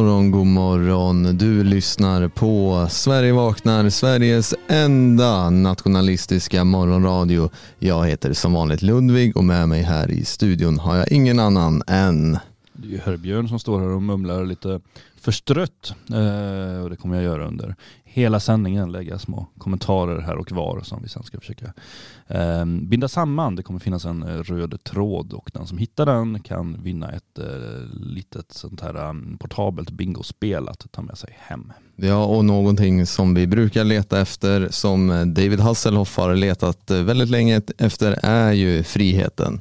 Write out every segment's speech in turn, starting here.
morgon, god morgon. Du lyssnar på Sverige vaknar, Sveriges enda nationalistiska morgonradio. Jag heter som vanligt Ludvig och med mig här i studion har jag ingen annan än... Det är som står här och mumlar lite förstrött. Eh, och det kommer jag göra under hela sändningen lägga små kommentarer här och var som vi sen ska försöka eh, binda samman. Det kommer finnas en eh, röd tråd och den som hittar den kan vinna ett eh, litet sånt här um, portabelt bingospel att ta med sig hem. Ja, och någonting som vi brukar leta efter som eh, David Hasselhoff har letat eh, väldigt länge efter är ju friheten.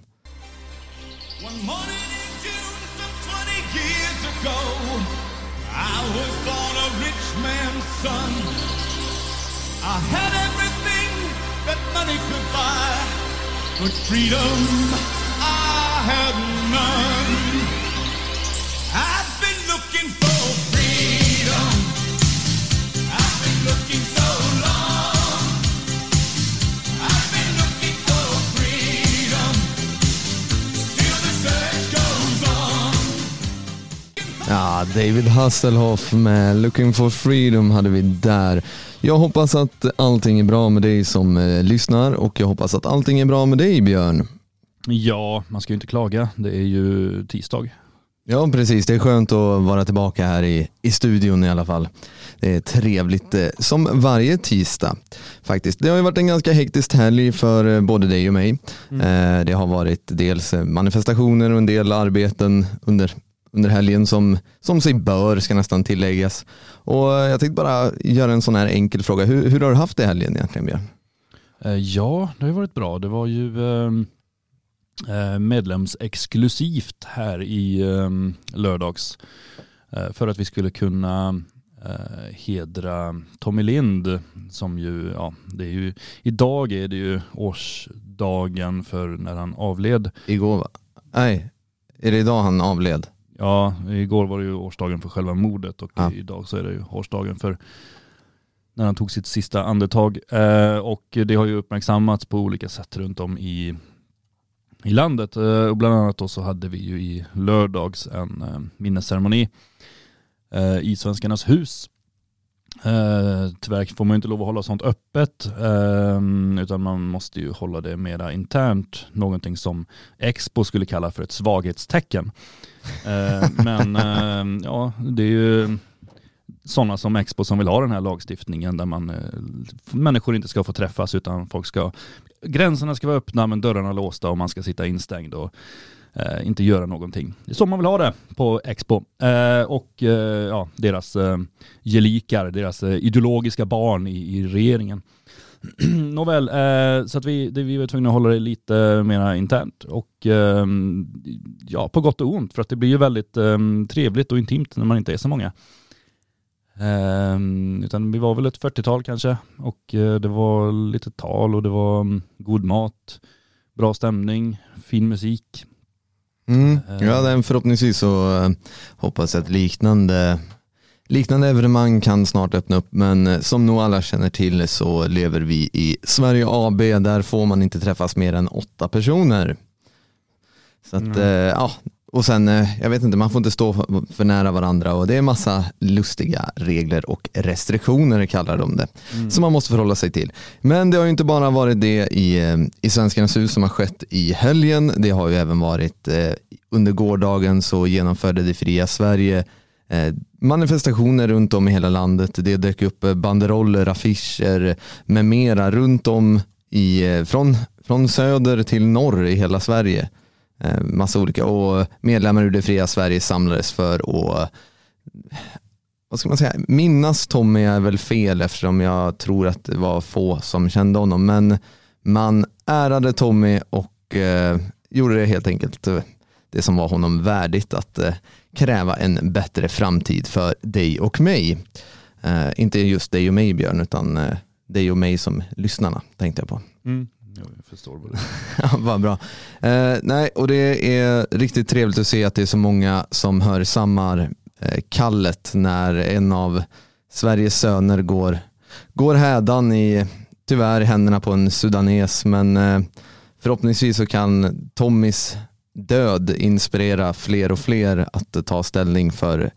But freedom I had none. I've been looking for freedom. I've been looking so long. I've been looking for freedom. Still the search goes on. Ja, David Hasselhoff med Looking for freedom hade vi där. Jag hoppas att allting är bra med dig som eh, lyssnar och jag hoppas att allting är bra med dig Björn. Ja, man ska ju inte klaga. Det är ju tisdag. Ja, precis. Det är skönt att vara tillbaka här i, i studion i alla fall. Det är trevligt eh, som varje tisdag faktiskt. Det har ju varit en ganska hektisk helg för eh, både dig och mig. Mm. Det har varit dels manifestationer och en del arbeten under under helgen som, som sig bör ska nästan tilläggas. Och jag tänkte bara göra en sån här enkel fråga. Hur, hur har du haft det helgen egentligen Björn? Eh, ja, det har varit bra. Det var ju ehm, eh, medlemsexklusivt här i ehm, lördags eh, för att vi skulle kunna hedra Tommy Lind som ju, ja, det är ju, idag är det ju årsdagen för när han avled. Igår va? Nej, är det idag han avled? Ja, igår var det ju årsdagen för själva mordet och ja. idag så är det ju årsdagen för när han tog sitt sista andetag. Eh, och det har ju uppmärksammats på olika sätt runt om i, i landet. Eh, och bland annat då så hade vi ju i lördags en eh, minnesceremoni eh, i Svenskarnas hus Uh, tyvärr får man inte lov att hålla sånt öppet uh, utan man måste ju hålla det mera internt. Någonting som Expo skulle kalla för ett svaghetstecken. Eh, men eh, ja, det är ju sådana som Expo som vill ha den här lagstiftningen där man, eh, människor inte ska få träffas utan folk ska, gränserna ska vara öppna men dörrarna låsta och man ska sitta instängd. Och, eh, inte göra någonting. Det är så man vill ha det på Expo. Eh, och eh, ja, deras eh, gelikar, deras eh, ideologiska barn i, i regeringen. Nåväl, eh, så att vi, det, vi var tvungna att hålla det lite mer internt. Och eh, ja, på gott och ont, för att det blir ju väldigt eh, trevligt och intimt när man inte är så många. Um, utan vi var väl ett 40-tal kanske och uh, det var lite tal och det var um, god mat, bra stämning, fin musik. Mm. Eh. Ja, förhoppningsvis så uh, hoppas jag att liknande, liknande evenemang kan snart öppna upp. Men uh, som nog alla känner till så lever vi i Sverige AB. Där får man inte träffas mer än åtta personer. Så att, mm. ja, och sen, jag vet inte, man får inte stå för nära varandra och det är massa lustiga regler och restriktioner kallar de det. Mm. Som man måste förhålla sig till. Men det har ju inte bara varit det i, i Svenskarnas hus som har skett i helgen. Det har ju även varit under gårdagen så genomförde det fria Sverige Eh, manifestationer runt om i hela landet. Det dök upp eh, banderoller, affischer med mera runt om i, eh, från, från söder till norr i hela Sverige. Massa olika och medlemmar ur det fria Sverige samlades för att vad ska man säga, minnas Tommy är väl fel eftersom jag tror att det var få som kände honom men man ärade Tommy och eh, gjorde det helt enkelt det som var honom värdigt att eh, kräva en bättre framtid för dig och mig. Eh, inte just dig och mig Björn utan eh, dig och mig som lyssnarna tänkte jag på. Mm jag förstår vad det Ja, vad bra. Eh, nej, och det är riktigt trevligt att se att det är så många som hör samma eh, kallet när en av Sveriges söner går, går hädan i, tyvärr, händerna på en sudanes. Men eh, förhoppningsvis så kan Tommys död inspirera fler och fler att ta ställning för,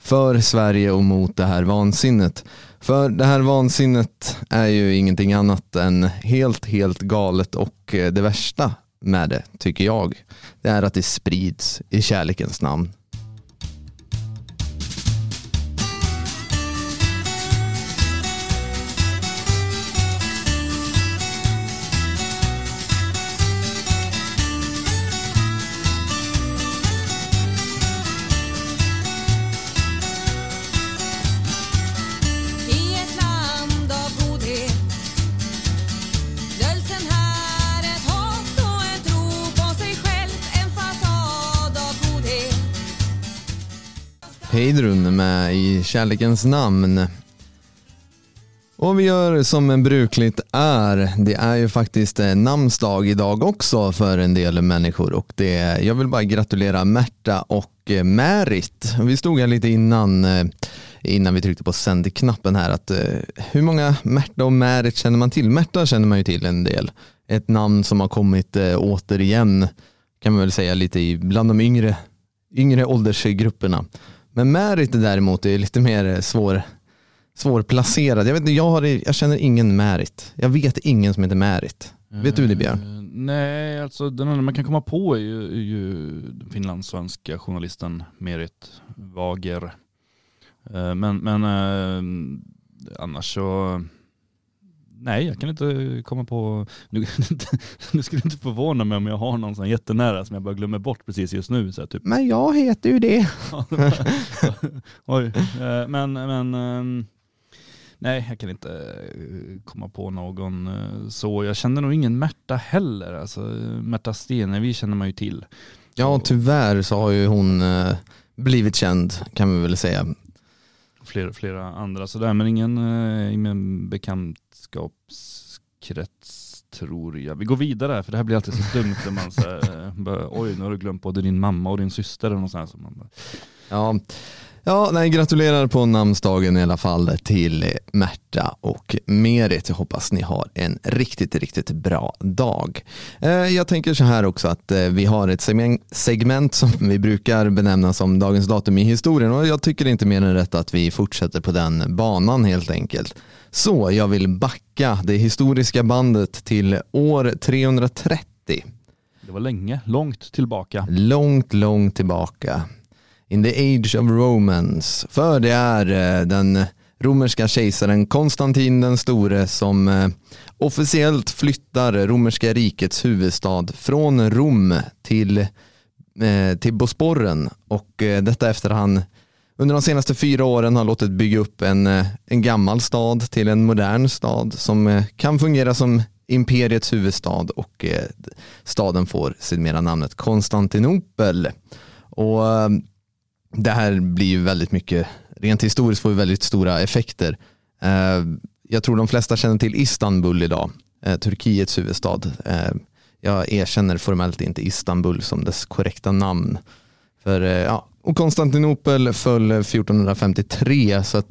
för Sverige och mot det här vansinnet. För det här vansinnet är ju ingenting annat än helt, helt galet och eh, det värsta med det, tycker jag, det är att det sprids i kärlekens namn. Heidrun med i kärlekens namn. Och vi gör som brukligt är. Det är ju faktiskt eh, namnsdag idag också för en del människor och det, jag vill bara gratulera Märta och eh, Märit. Vi stod här lite innan, eh, innan vi tryckte på sändknappen här att hur många Märta och Märit känner man till? Märta känner man ju till en del. Ett namn som har kommit återigen kan man väl säga lite i bland de yngre, yngre åldersgrupperna. Men Märit däremot är lite mer eh, svår, svårplacerad. Jag, vet, jag, har, jag känner ingen Märit. Jag vet ingen som heter Märit. Vet du det Björn? Eh, nej, alltså den enda man kan komma på är ju, är ju den finlandssvenska journalisten Merit Wager. Eh, men men annars så Nej, jag kan inte komma på, nu, nu skulle inte förvåna mig om jag har någon sån jättenära som jag bara glömmer bort precis just nu. Så här, typ. Men jag heter ju det. Oj, eh, men, men ehm, nej, jag kan inte eh, komma på någon eh, så. Jag känner nog ingen Märta heller. Alltså, Märta Stenevi känner man ju till. Ja, tyvärr så har ju hon blivit känd kan vi väl säga flera, flera andra sådär, men ingen i min vänskapskrets tror jag. Vi går vidare här, för det här blir alltid så dumt när man säger, eh, oj nu har du glömt både din mamma och din syster eller något sånt. Så man bara... Ja, Ja, nej, gratulerar på namnsdagen i alla fall till Märta och Merit. Jag hoppas ni har en riktigt, riktigt bra dag. Eh, jag tänker så här också att eh, vi har ett segment som vi brukar benämna som dagens datum i historien och jag tycker inte mer än rätt att vi fortsätter på den banan helt enkelt. Så jag vill backa det historiska bandet till år 330. Det var länge, långt tillbaka. Långt, långt tillbaka. In the age of romance. För det är eh, den romerska kejsaren Konstantin den store som eh, officiellt flyttar romerska rikets huvudstad från Rom till, eh, till Bosporen. Och detta efter han under de senaste fyra åren har låtit bygga upp en, en gammal stad till en modern stad som kan fungera som imperiets huvudstad och staden får sedermera namnet Konstantinopel. Och det här blir ju väldigt mycket, rent historiskt får vi väldigt stora effekter. Eh, jag tror de flesta känner till Istanbul idag, eh, Turkiets huvudstad. Eh, jag erkänner formellt inte Istanbul som dess korrekta namn. För, ja, och Konstantinopel föll 1453 så att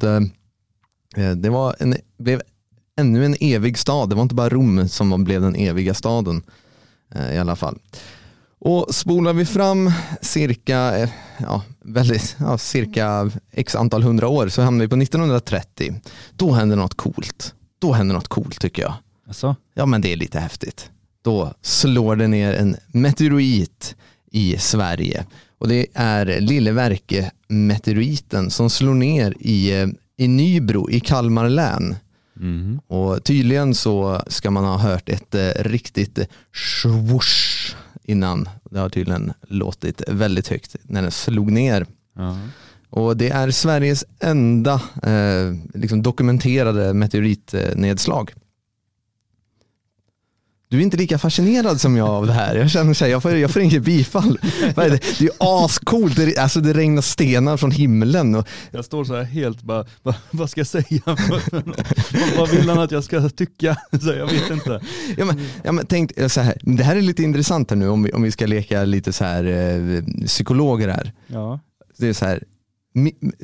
det var en, blev ännu en evig stad. Det var inte bara Rom som blev den eviga staden i alla fall. Och spolar vi fram cirka, eh, ja, väldigt, ja, cirka x antal hundra år så hamnar vi på 1930. Då händer något coolt. Då händer något coolt tycker jag. Alltså? Ja men det är lite häftigt. Då slår det ner en meteorit i Sverige. Och det är Lilleverke meteoriten som slår ner i, eh, i Nybro i Kalmar län. Mm. Och tydligen så ska man ha hört ett eh, riktigt swoosh innan. Det har tydligen låtit väldigt högt när den slog ner. Uh Och det är Sveriges enda eh, liksom dokumenterade meteoritnedslag. Du är inte lika fascinerad som jag av det här. Jag känner så här, jag får, jag får inget bifall. Det är ju ascoolt, det, alltså det regnar stenar från himlen. Och... Jag står så här helt bara, vad, vad ska jag säga? vad vill han att jag ska tycka? Så jag vet inte. Ja, men, ja, men tänk så här, det här är lite intressant här nu om vi, om vi ska leka lite så här eh, psykologer här. Ja. Det är så här,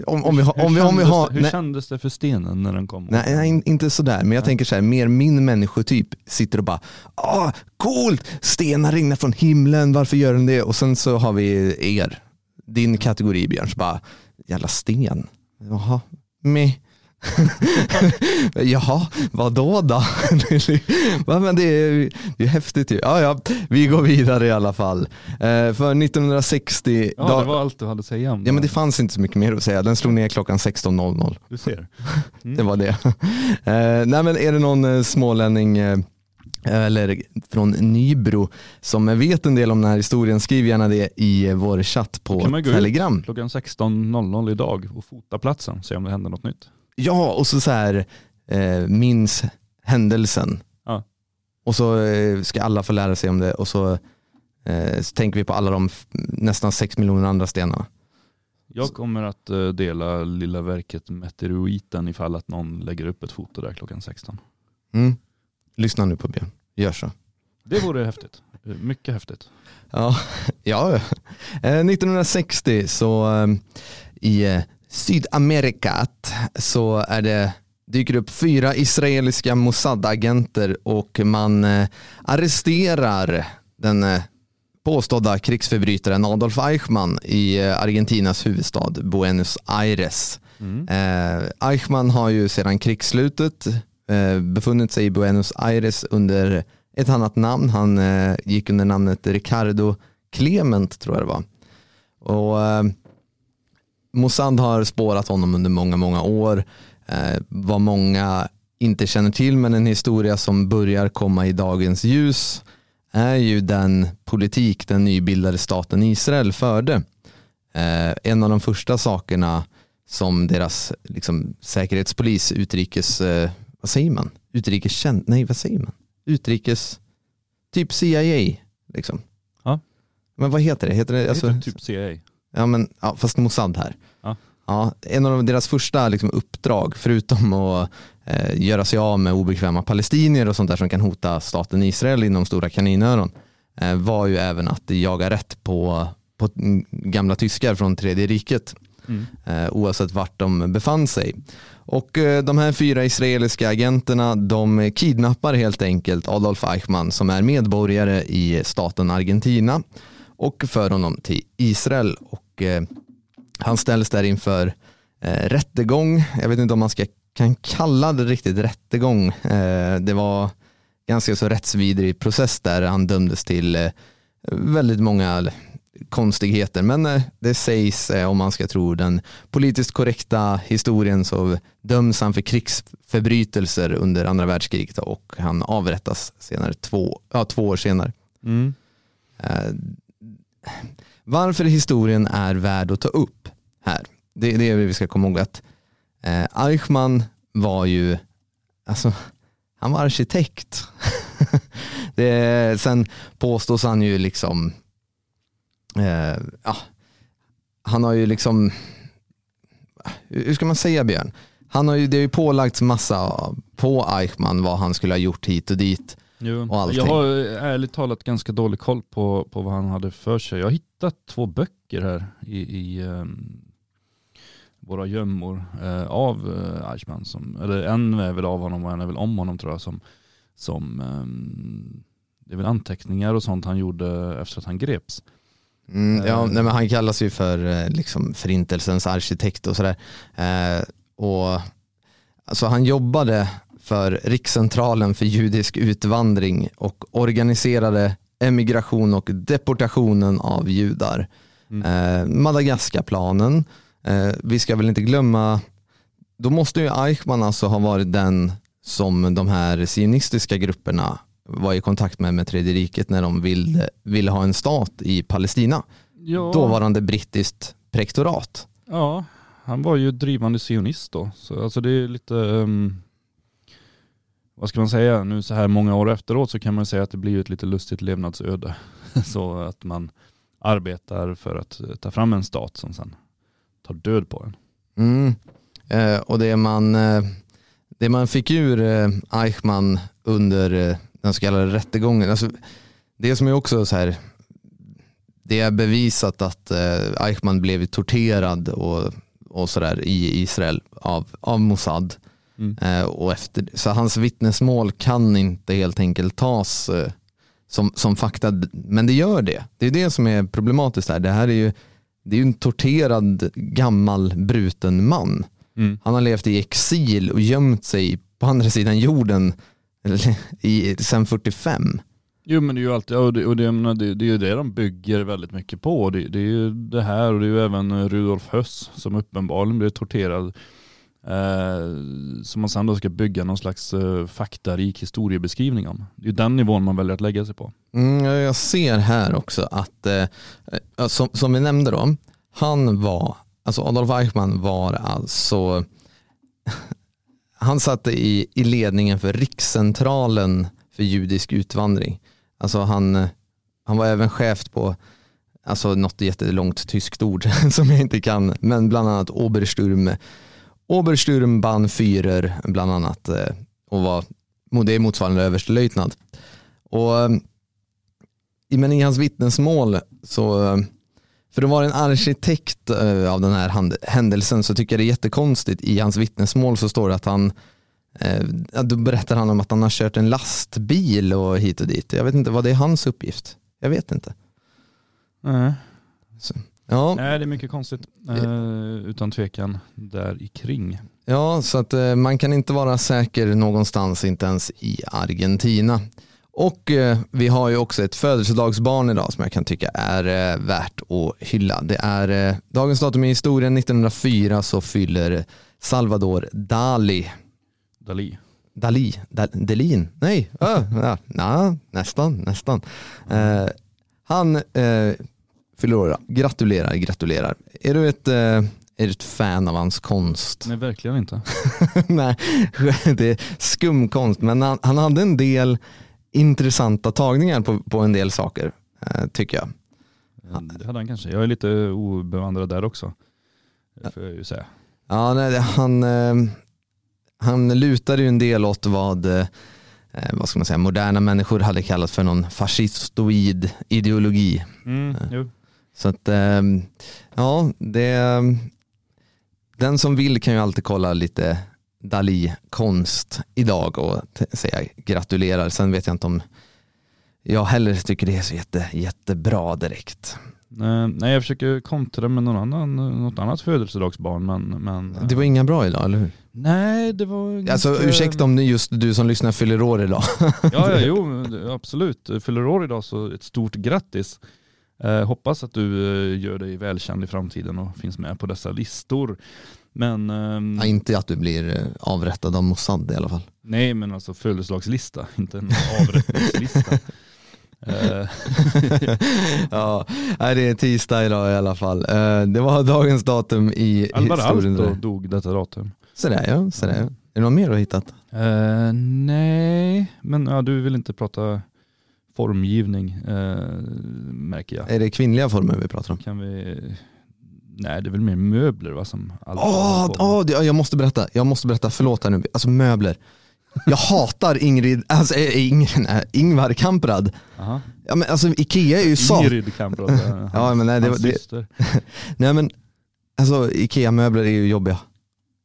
om, om vi har, om vi, om vi har, hur kändes det för stenen när den kom? Nej, nej inte sådär, men jag nej. tänker så här, mer min människotyp sitter och bara, ah, coolt, stenar regnar från himlen, varför gör den det? Och sen så har vi er, din kategori Björn, så bara, jävla sten. Jaha, med. Jaha, vad då då? Men det är ju häftigt ju. Ja, ja, vi går vidare i alla fall. Eh, för 1960... Ja, det var allt du hade att säga om Ja, men det fanns inte så mycket mer att säga. Den slog ner klockan 16.00. Du ser. Mm. Det var det. Eh, nej, men är det någon eh, smålänning eller från Nybro som vet en del om den här historien, skriv gärna det i vår chatt på kan man gå Telegram. Ut klockan 16.00 idag och fota platsen, se om det händer något nytt. Ja, och så, så här, eh, minns händelsen. Ja. Och så eh, ska alla få lära sig om det och så, eh, så tänker vi på alla de nästan sex miljoner andra stenarna. Jag kommer att eh, dela lilla verket Meteoriten ifall att någon lägger upp ett foto där klockan 16. Mm. Lyssna nu på Björn, gör så. Det vore häftigt. Mycket häftigt. Ja, ja. Eh, 1960 så eh, i eh, Sydamerika så är det, dyker upp fyra israeliska Mossad-agenter och man eh, arresterar den eh, påstådda krigsförbrytaren Adolf Eichmann i eh, Argentinas huvudstad Buenos Aires. Mm. Eichmann har ju sedan krigsslutet befunnit sig i Buenos Aires under ett annat namn. Han gick under namnet Ricardo Clement tror jag det var. Och Mossad har spårat honom under många, många år. Eh, vad många inte känner till, men en historia som börjar komma i dagens ljus är ju den politik den nybildade staten Israel förde. Eh, en av de första sakerna som deras liksom, säkerhetspolis, utrikes, eh, vad säger man? Utrikestjänst, nej vad säger man? Utrikes, typ CIA liksom. Ja. Men vad heter det? Heter det, Det alltså, heter typ CIA. Ja, men, ja, fast Mossad här. Ja. Ja, en av deras första liksom, uppdrag, förutom att eh, göra sig av med obekväma palestinier och sånt där som kan hota staten Israel inom stora kaninöron, eh, var ju även att jaga rätt på, på gamla tyskar från tredje riket, Mm. eh, oavsett vart de befann sig. Och eh, de här fyra israeliska agenterna, de kidnappar helt enkelt Adolf Eichmann som är medborgare i staten Argentina och för honom till Israel. Och eh, han ställs där inför eh, rättegång. Jag vet inte om man ska, kan kalla det riktigt rättegång. Eh, det var ganska så rättsvidrig process där han dömdes till eh, väldigt många konstigheter. Men det sägs, om man ska tro den politiskt korrekta historien, så döms han för krigsförbrytelser under andra världskriget och han avrättas senare, två, ja, två år senare. Mm. Varför historien är värd att ta upp här, det är det vi ska komma ihåg att eh, Eichmann var ju, alltså, han var arkitekt. det, sen påstås han ju liksom, eh, ja, han har ju liksom, hur ska man säga Björn? Han har ju, det har ju pålagts massa på Eichmann vad han skulle ha gjort hit och dit. Jo. Och allting. Jag har ärligt talat ganska dålig koll på, på vad han hade för sig. Jag har hittat två böcker här i, i um, våra gömmor uh, av uh, Eichmann. Som, eller en är väl av honom och en är väl om honom tror jag. Som, som um, det är väl anteckningar och sånt han gjorde efter att han greps. Mm, ja, Eh. nej, men han kallas ju för eh, liksom, förintelsens arkitekt och sådär. Eh, och, alltså, han jobbade för Rikscentralen för judisk utvandring och organiserade emigration och deportationen av judar. Mm. Eh, Madagaskarplanen, eh, vi ska väl inte glömma, då måste ju Eichmann alltså ha varit den som de här sionistiska grupperna var i kontakt med med tredje riket när de ville, ville ha en stat i Palestina. Ja, Dåvarande brittiskt prektorat. ja, han var ju drivande sionist då. Så alltså det är lite, um, vad ska man säga, nu så här många år efteråt så kan man säga att det blir ett lite lustigt levnadsöde. så att man arbetar för att eh, ta fram en stat som sen tar död på en. Mm. Eh, och det man, eh, det man fick ur eh, Eichmann under eh, den så kallade rättegången, alltså, det som är också så här, det är bevisat att eh, Eichmann blev torterad och, och sådär i Israel av, av Mossad. Mm. Eh, och efter, så hans vittnesmål kan inte helt enkelt tas eh, som, som fakta, men det gör det. Det är det som är problematiskt här. Det här är ju det är ju en torterad gammal bruten man. Mm. Han har levt i exil och gömt sig på andra sidan jorden i, sen 45. Jo men det är ju alltid, och det, och det, menar, det, det är ju det de bygger väldigt mycket på. Det, det är ju det här och det är ju även Rudolf Höss som uppenbarligen blev torterad. Eh, som man sen då ska bygga någon slags eh, faktarik historiebeskrivning om. Det är ju den nivån man väljer att lägga sig på. Mm, jag ser här också att, eh, eh som, som vi nämnde då, han var, alltså Adolf Eichmann var alltså, han satt i, i ledningen för rikscentralen för judisk utvandring. Alltså han, han var även chef på alltså något jättelångt tyskt ord som jag inte kan, men bland annat Obersturm, Obersturmbannführer bland annat eh, och var, det är motsvarande överstelöjtnant. Och eh, men i hans vittnesmål så eh, för att vara en arkitekt av den här händelsen så tycker jag det är jättekonstigt. I hans vittnesmål så står det att han då berättar han om att han har kört en lastbil och hit och dit. Jag vet inte, vad det är hans uppgift? Jag vet inte. Nej. Ja. Nej, det är mycket konstigt. Eh, utan tvekan där i kring. Ja, så att eh, man kan inte vara säker någonstans, inte ens i Argentina. Och eh, vi har ju också ett födelsedagsbarn idag som jag kan tycka är värt att hylla. Det är dagens datum i historien 1904 så fyller Salvador Dali. Dali. Dali, Dal Delin, nej, ja, nästan, nästan. Han fyller år. Gratulerar, gratulerar. Är du ett, eh, är du ett fan av hans konst? Nej, verkligen inte. Nej, det är skumkonst, men han, han hade en del intressanta tagningar på, på en del saker, eh, tycker jag. Det hade han kanske. Jag är lite obevandrad där också. Det får jag ju säga. Ja, nej, han, eh, han lutade ju en del åt vad, vad ska man säga, moderna människor hade kallat för någon fascistoid ideologi. Mm. Så att, eh, ja, det, den som vill kan ju alltid kolla lite Dali-konst idag och säga gratulerar. Sen vet jag inte om jag heller tycker det är så jätte, jättebra direkt. Nej, jag försöker kontra med någon annan, något annat födelsedagsbarn. Men, men, det var inga bra idag, eller hur? Nej, det var... Alltså ganska... ursäkta om just du som lyssnar fyller år idag. ja, ja, jo, absolut. Fyller år idag så ett stort grattis. Eh, hoppas att du eh, gör dig välkänd i framtiden och finns med på dessa listor. Men, ehm, ja, inte att du blir eh, avrättad av Mossad i alla fall. Nej, men alltså födelsedagslista, inte en avrättningslista. Eh. ja, det är tisdag idag i alla fall. Det var dagens datum i Alvar historien. Alto dog detta datum. Sådär ja, sådär. Är det något mer du har hittat? Uh, nej, men ja, du vill inte prata formgivning uh, märker jag. Är det kvinnliga former vi pratar om? Kan vi... Nej det är väl mer möbler va? Som oh, oh, jag måste berätta, jag måste berätta, förlåt här nu. Alltså möbler. Jag hatar Ingrid, alltså äh, Ingrid, nej, Ingvar Kamprad. Aha. Ja, men alltså Ikea är ju så. Ingrid Kamprad, ja, men nej, det, hans det, syster. nej men alltså Ikea-möbler är ju jobbiga.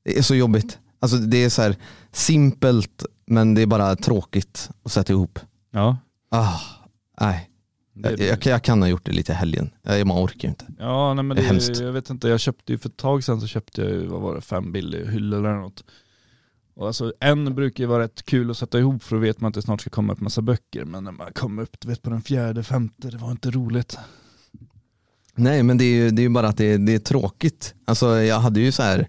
Det är så jobbigt. Alltså det är så här simpelt men det är bara tråkigt att sätta ihop. Ja. Ah, nej. Jag, jag, jag, kan ha gjort det lite i helgen. Jag, man orkar ju inte. Ja, nej, men det är hemskt. Jag vet inte, jag köpte ju för ett tag sedan så köpte jag vad var det, fem billiga hyllor eller något. Och alltså, en brukar ju vara rätt kul att sätta ihop för då vet man att det snart ska komma upp massa böcker. Men när man kommer upp du vet, på den fjärde, femte, det var inte roligt. Nej men det är ju det är bara att det är, det är tråkigt. Alltså jag hade ju så här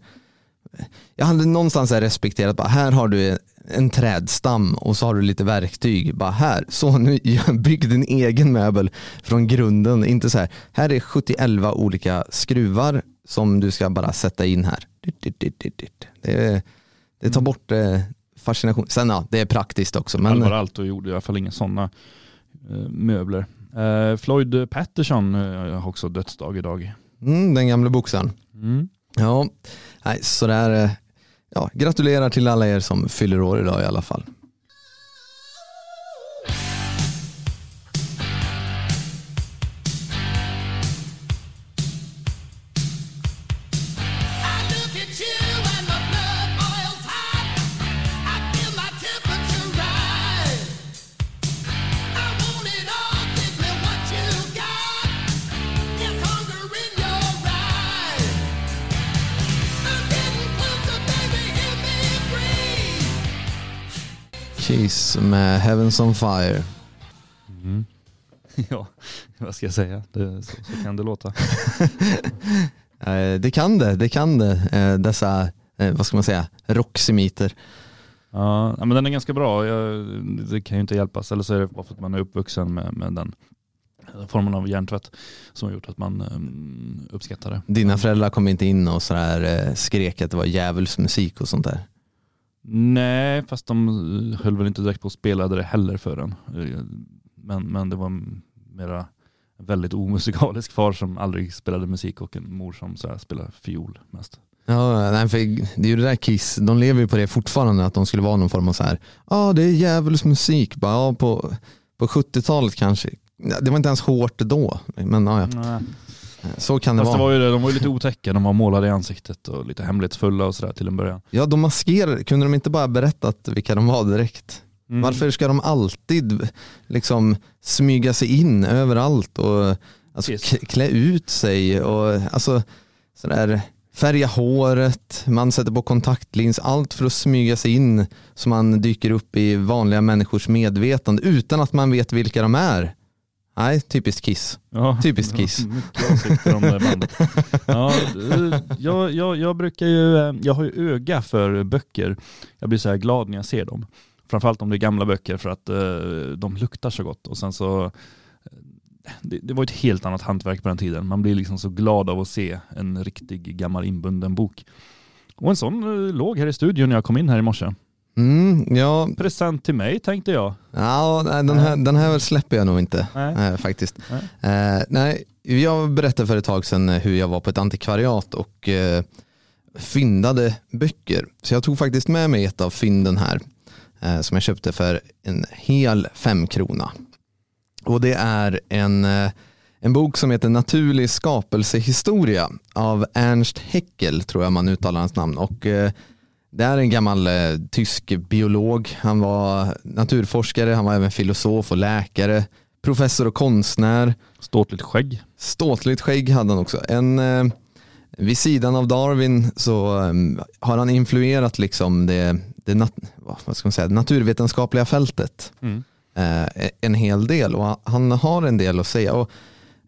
jag hade någonstans här respekterat, bara, här har du en trädstam och så har du lite verktyg. Bara här, så nu bygg din egen möbel från grunden. Inte så här, här är 71 olika skruvar som du ska bara sätta in här. Det, det tar bort eh, fascination. Sen ja, det är praktiskt också. Men... Alvar Aalto gjorde i alla fall inga sådana eh, möbler. Eh, Floyd Patterson eh, har också dödsdag idag. Mm, den gamla boxaren. Mm. Ja, nej, så där, ja, gratulerar till alla er som fyller år idag i alla fall. Kiss med Heavens on Fire. Mm. Ja, vad ska jag säga? Det, så, så kan det låta. Eh, det kan det, det kan det. Eh, dessa, eh, vad ska man säga, rocksemiter. Ja, men den är ganska bra. Jag, det kan ju inte hjälpas. Eller så är det bara för att man är uppvuxen med, med den formen av hjärntvätt som har gjort att man um, uppskattar det. Dina föräldrar kom inte in och sådär skrek att det var djävulsmusik och sånt där? Nej, fast de höll väl inte direkt på att spela det heller för en. Men, men det var mera väldigt omusikalisk far som aldrig spelade musik och en mor som så spelade fiol mest. Ja, nej, för det är ju det där Kiss, de lever ju på det fortfarande att de skulle vara någon form av så här, ja ah, det är djävulsmusik, bara, ja, på, på 70-talet kanske. Det var inte ens hårt då, men ja, ja. Så kan det Fast vara. Det var ju det, de var ju lite otäcka, de var målade i ansiktet och lite hemlighetsfulla och sådär till en början. Ja, de maskerade, kunde de inte bara berättat vilka de var direkt? Mm. Varför ska de alltid liksom smyga sig in överallt och alltså, klä ut sig och alltså sådär färga håret, man sätter på kontaktlins, allt för att smyga sig in så man dyker upp i vanliga människors medvetande utan att man vet vilka de är. Nej, typiskt Kiss. Ja, typiskt Kiss. Ja, om bandet. Ja, jag, jag, jag brukar ju, eh, jag har ju öga för böcker. Jag blir så här glad när jag ser dem. Framförallt om det är gamla böcker för att uh, de luktar så gott. Och sen så, det, det, var ett helt annat hantverk på den tiden. Man blir liksom så glad av att se en riktig gammal inbunden bok. Och en sån uh, låg här i studion när jag kom in här i morse. Mm, ja. Present till mig tänkte jag. Ja, den, här, den här släpper jag nog inte nej. Faktiskt. Nej. Uh, nej, jag berättade för ett tag sedan hur jag var på ett antikvariat och uh, fyndade böcker. Så jag tog faktiskt med mig ett av fynden här. Eh, som jag köpte för en hel femkrona. Och det är en, eh, en bok som heter Naturlig skapelsehistoria av Ernst Haeckel, tror jag man uttalar hans namn. Och eh, det är en gammal tysk biolog. Han var naturforskare, han var även filosof och läkare, professor och konstnär. Ståtligt skägg. Ståtligt skägg hade han också. En, vid sidan av Darwin så har han influerat liksom det det nat vad ska man säga, naturvetenskapliga fältet mm. eh, en hel del och han har en del att säga. Och,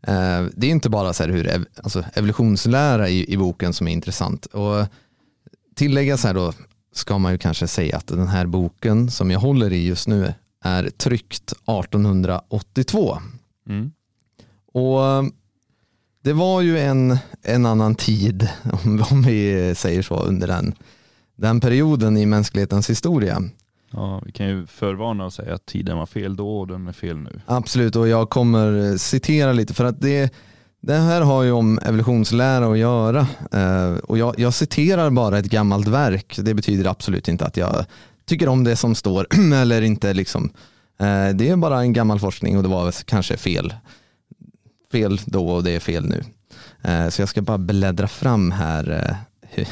eh, det är inte bara så hur ev alltså evolutionslära i, i boken som är intressant. Och tillägga så här då ska man ju kanske säga att den här boken som jag håller i just nu är tryckt 1882. Mm. Och det var ju en, en annan tid, om, om vi säger så, under den den perioden i mänsklighetens historia. Ja, vi kan ju förvarna och säga att tiden var fel då och den är fel nu. Absolut, och jag kommer citera lite för att det, det här har ju om evolutionslära att göra. Uh, och jag, jag, citerar bara ett gammalt verk. Det betyder absolut inte att jag tycker om det som står eller inte. Liksom. Uh, det är bara en gammal forskning och det var kanske fel. Fel då och det är fel nu. Uh, så jag ska bara bläddra fram här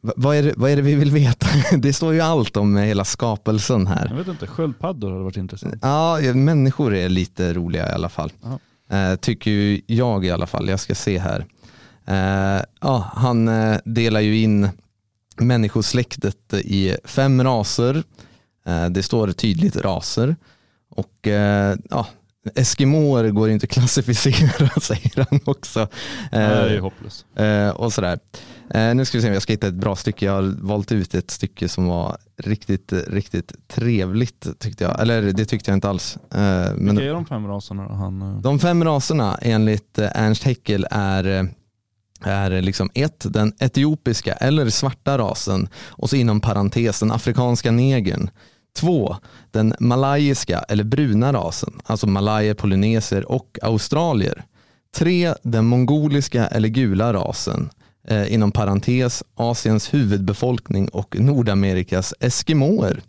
vad är, det, vad är det vi vill veta? Det står ju allt om hela skapelsen här. Jag vet inte, sköldpaddor hade varit intressant. Ja, människor är lite roliga i alla fall. Eh, tycker ju jag i alla fall. Jag ska se här. Eh, ja, han eh, delar ju in människosläktet i fem raser. Eh, det står tydligt raser. Och ja, Eskimoer går inte att klassificera säger han också. Nej, det är hopplöst. och sådär. Eh, nu ska vi se om jag ska hitta ett bra stycke. Jag har valt ut ett stycke som var riktigt, riktigt trevligt tyckte jag. Eller det tyckte jag inte alls. Eh, men Vilka är de fem raserna? Han, eh... De fem raserna enligt eh, Ernst Haeckel är eh, är liksom ett, den etiopiska eller svarta rasen och så inom parentes den afrikanska negern. Två, den malayiska eller bruna rasen, alltså malayer, polyneser och australier. Tre, den mongoliska eller gula rasen eh, inom parentes Asiens huvudbefolkning och Nordamerikas eskimoer.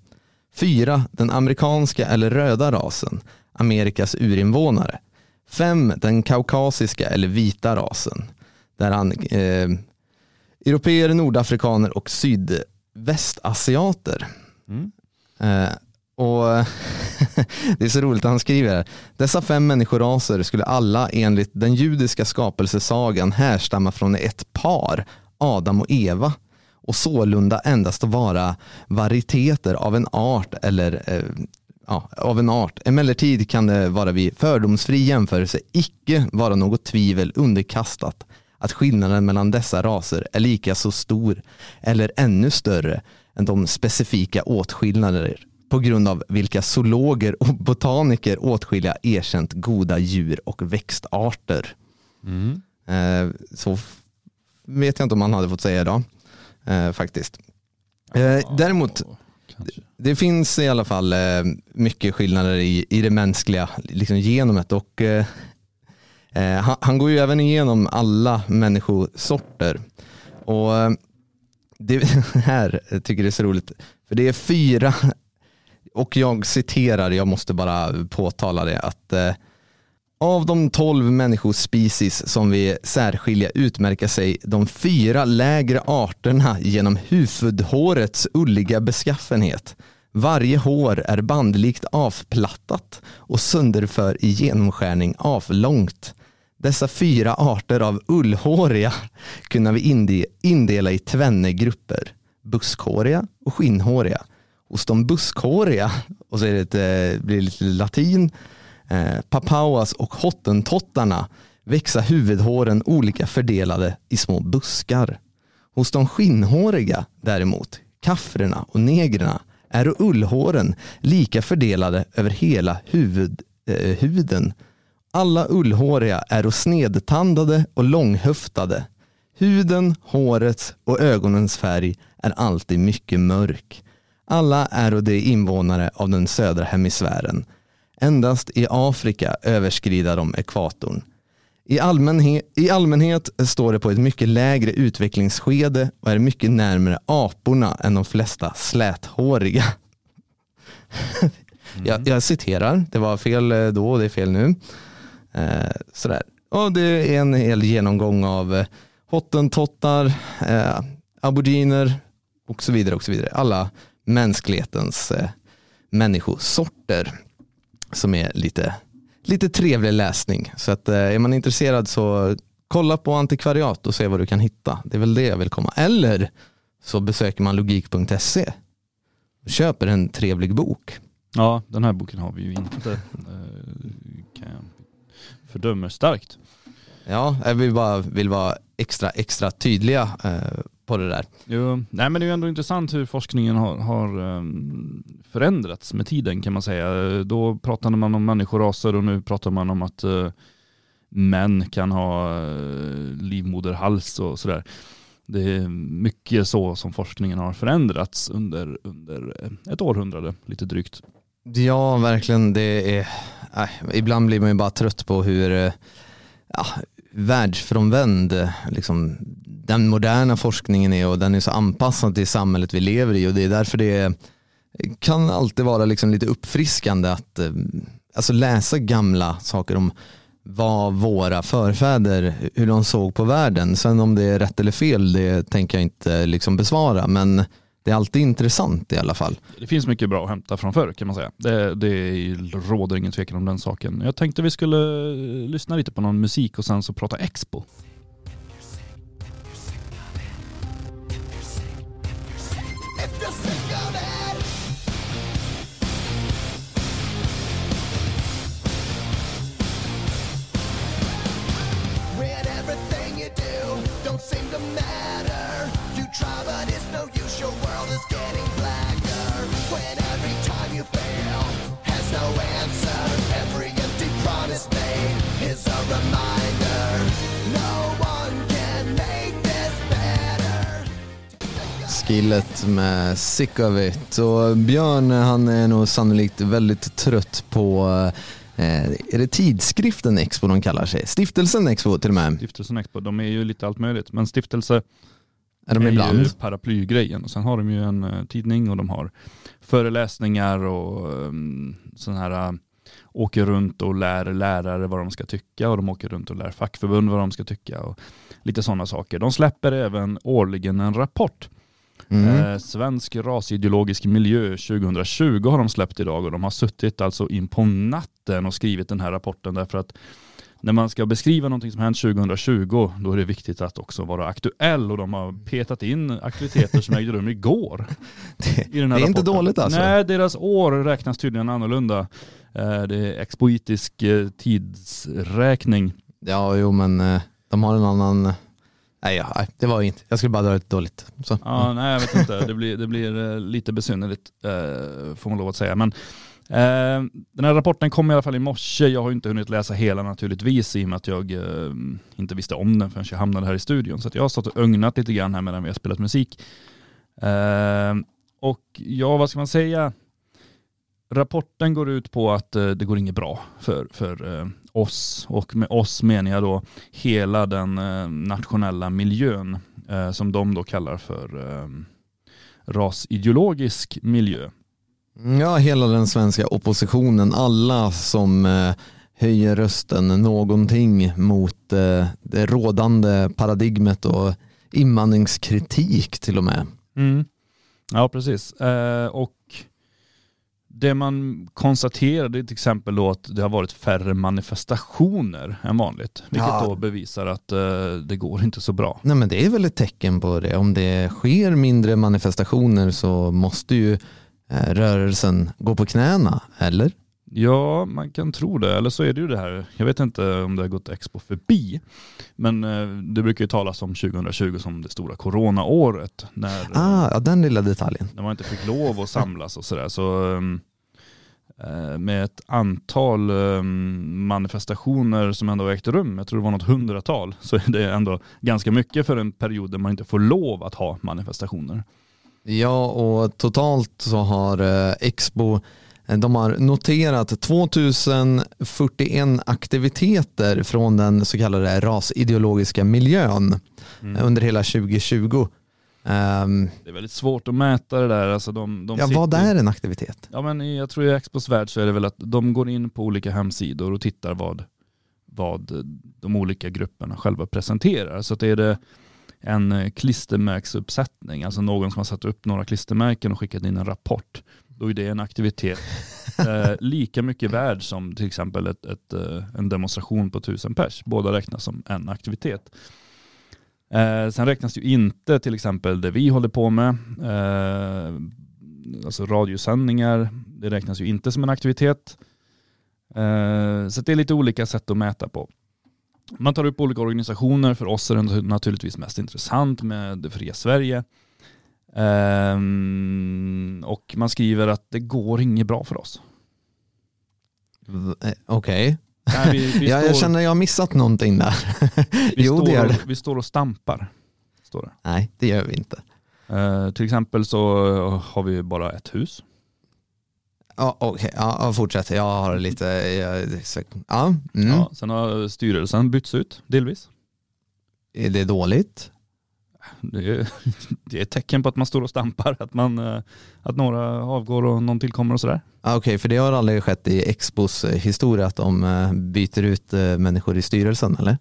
Fyra, Den amerikanska eller röda rasen, Amerikas urinvånare. Fem, Den kaukasiska eller vita rasen, där han eh, europeer, nordafrikaner och sydvästasiater. Mm. Eh, och Det är så roligt, han skriver Dessa fem människoraser skulle alla enligt den judiska skapelsesagan härstamma från ett par, Adam och Eva. och sålunda endast vara varieteter av en art eller eh, ja, av en art. Emellertid kan det vara vid fördomsfri jämförelse icke vara något tvivel underkastat att skillnaden mellan dessa raser är lika så stor eller ännu större än de specifika åtskillnader på grund av vilka zoologer och botaniker åtskilja erkänt goda djur och växtarter. Mm. Eh, så vet jag inte om man hade fått säga idag eh, faktiskt. Eh, däremot, det, det, finns i alla fall mycket skillnader i, i det mänskliga liksom genomet och han, han, går ju även igenom alla människosorter. Och det här jag tycker det är så roligt, för det är fyra, och jag citerar, jag måste bara påtala det, att eh, av de tolv människospecies som vi särskilja utmärker sig de fyra lägre arterna genom huvudhårets ulliga beskaffenhet. Varje hår är bandlikt avplattat och sönderför i genomskärning avlångt. Dessa fyra arter av ullhåriga kunna vi indela i tvenne grupper. Buskhåriga och skinnhåriga. Hos de buskhåriga, och så är det, ett, eh, blir det lite latin, eh, papauas och hottentottarna växa huvudhåren olika fördelade i små buskar. Hos de skinnhåriga däremot, kaffrerna och negrerna, är ullhåren lika fördelade över hela huvud, eh, huden. Alla ullhåriga är snedtandade och långhöftade. Huden, hårets och ögonens färg är alltid mycket mörk. Alla är de invånare av den södra hemisfären Endast i Afrika överskrider de ekvatorn. I allmänhet, I allmänhet står det på ett mycket lägre utvecklingsskede och är mycket närmare aporna än de flesta släthåriga. Mm. jag, jag, citerar, det var fel eh, då och det är fel nu. Eh, sådär. Och det är en hel genomgång av eh, hottentottar, eh, aboriginer och så vidare. och så vidare. Alla mänsklighetens eh, människosorter som är lite, lite trevlig läsning. Så att, eh, är man intresserad så kolla på antikvariat och se vad du kan hitta. Det är väl det jag vill komma. Eller så besöker man logik.se och köper en trevlig bok. Ja, den här boken har vi ju inte. Eh, fördömer starkt. Ja, jag vill bara vill vara extra, extra tydliga eh, på det där. Jo, nej men det är ju ändå intressant hur forskningen har, har um, förändrats med tiden kan man säga. Då pratade man om människoraser och nu pratar man om att uh, män kan ha uh, livmoderhals och sådär. Det är mycket så som forskningen har förändrats under, under ett århundrade, lite drygt. Ja, verkligen. Det är, äh, ibland blir man ju bara trött på hur ja, världsfrånvänd liksom, den moderna forskningen är och den är så anpassad till samhället vi lever i och det är därför det kan alltid vara liksom lite uppfriskande att eh, alltså läsa gamla saker om vad våra förfäder, hur de såg på världen. Sen om det är rätt eller fel, det tänker jag inte liksom besvara. Men det är alltid intressant i alla fall. Det finns mycket bra att hämta från förr kan man säga. Det, det råder ingen tvekan om den saken. Jag tänkte vi skulle lyssna lite på någon musik och sen så prata Expo. Skillet med Sick of It. Och Björn han är nog sannolikt väldigt trött på eh, är det tidskriften Expo de kallar sig? Stiftelsen Expo till och med. Stiftelsen Expo, de är ju lite allt möjligt. Men stiftelse är, de är ibland? ju paraplygrejen. Och sen har de ju en uh, tidning och de har föreläsningar och um, sån här uh, åker runt och lär lärare vad de ska tycka och de åker runt och lär fackförbund vad de ska tycka och lite sådana saker. De släpper även årligen en rapport Mm. Eh, svensk rasideologisk miljö 2020 har de släppt idag och de har suttit alltså in på natten och skrivit den här rapporten därför att när man ska beskriva någonting som hänt 2020, då är det viktigt att också vara aktuell och de har petat in aktiviteter som ägde rum igår. Det, det är rapporten. inte dåligt alltså? Nej, deras år räknas tydligen annorlunda. Eh, det är expoitisk eh, tidsräkning. Ja, jo men eh, de har en annan Nej, ja, det var inte. Jag skulle bara dra ett dåligt. Så. Ja, nej jag vet inte. Det blir, det blir lite besynnerligt får man lov att säga. Men Eh, den här rapporten kom i alla fall i morse. Jag har inte hunnit läsa hela naturligtvis i och med att jag eh, inte visste om den förrän jag hamnade här i studion. Så jag har stått och ögnat lite grann här medan vi har spelat musik. Eh, och ja, vad ska man säga? Rapporten går ut på att det går inget bra för, för oss och med oss menar jag då hela den nationella miljön som de då kallar för rasideologisk miljö. Ja, hela den svenska oppositionen, alla som eh, höjer rösten någonting mot eh, det rådande paradigmet och invandringskritik till och med. Mm. Ja, precis. Eh, och det man konstaterar är till exempel då att det har varit färre manifestationer än vanligt. Vilket ja. då bevisar att uh, det går inte så bra. Nej men det är väl ett tecken på det. Om det sker mindre manifestationer så måste ju Eh, rörelsen går på knäna, eller? Ja, man kan tro det. Eller så är det ju det här, jag vet inte om det har gått Expo förbi, men eh, det brukar ju talas om 2020 som det stora coronaåret. När, ah, ja, den lilla detaljen. När man inte fick lov att samlas och sådär. Så, eh, med ett antal manifestationer som ändå ägt rum, jag tror det var något hundratal, så är det ändå ganska mycket för en period där man inte får lov att ha manifestationer. Ja, och totalt så har eh, Expo eh, de har noterat 2041 aktiviteter från den så kallade rasideologiska miljön mm. Eh, under hela 2020. Um, det är väldigt svårt att mäta det där. Alltså de, de ja, sitter... vad är en aktivitet? Ja, men jag tror i Expos värld så är det väl att de går in på olika hemsidor och tittar vad, vad de olika grupperna själva presenterar. Så att är det en eh, klistermärksuppsättning, alltså någon som har satt upp några klistermärken och skickat in en rapport, då är det en aktivitet eh, lika mycket värd som till exempel ett, ett, eh, en demonstration på tusen pers. Båda räknas som en aktivitet. Eh, sen räknas ju inte till exempel det vi håller på med, eh, alltså radiosändningar, det räknas ju inte som en aktivitet. Eh, så det är lite olika sätt att mäta på. Man tar upp olika organisationer. För oss är det naturligtvis mest intressant med det fria Sverige. Um, och man skriver att det går inget bra för oss. Eh, okej. Okay ja, jag känner att jag har missat någonting där. vi, jo, står, det gör det. vi står och stampar. Står det. Nej, det gör vi inte. Uh, till exempel så har vi bara ett hus. Ja, okej. Okay. Ja, fortsätt. Jag har lite... Ja, mm. ja, sen har styrelsen bytts ut, delvis. Är det dåligt? Det är, det är ett tecken på att man står och stampar, att, man, eh, att några avgår och någon tillkommer och sådär. Okej, okay, för det har aldrig skett i Expos eh, historia att de eh, byter ut människor i styrelsen, eller?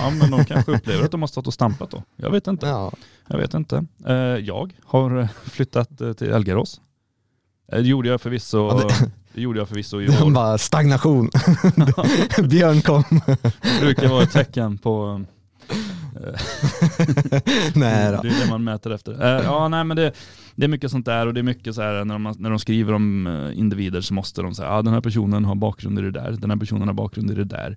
Ja, men de kanske upplever att de har stått och stampat då. Jag vet inte. Ja. Jag vet inte. Jag har flyttat till Elgarås det gjorde jag förvisso. Ja, det... det gjorde jag förvisso i år. Bara stagnation. Björn kom. Det brukar vara ett tecken på nej då. Det är det man mäter efter. Eh, ja, nej, men det, det är mycket sånt där och det är mycket så här när de, när de skriver om eh, individer så måste de säga, ja den här personen har bakgrund i det där, den här personen har bakgrund i det där.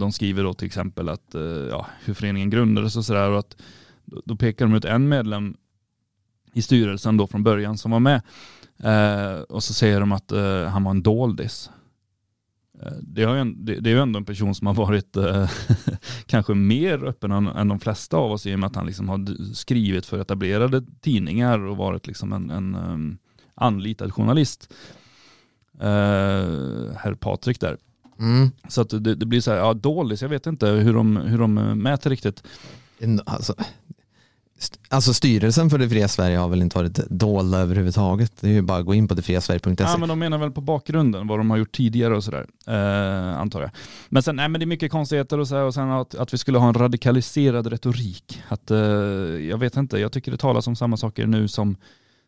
De skriver då till exempel att, ja, hur föreningen grundades och sådär och att då pekar de ut en medlem i styrelsen då från början som var med. Eh, och så säger de att eh, han var en doldis. Eh, det, har ju en, det, det, är ju ändå en person som har varit eh, kanske mer öppen än, än, de flesta av oss i och med att han liksom har skrivit för etablerade tidningar och varit liksom en, en um, anlitad journalist. Uh, herr Patrik där. Mm. Så att det, det, blir så här, ja doldis, jag vet inte hur de, hur de mäter riktigt. Alltså, Alltså styrelsen för det fria Sverige har väl inte varit dolda överhuvudtaget. Det är ju bara att gå in på detfriasverige.se. Ja men de menar väl på bakgrunden, vad de har gjort tidigare och sådär, eh, antar jag. Men sen, nej men det är mycket konstigheter och så här, och sen att, att vi skulle ha en radikaliserad retorik. Att, eh, jag vet inte, jag tycker det talas om samma saker nu som,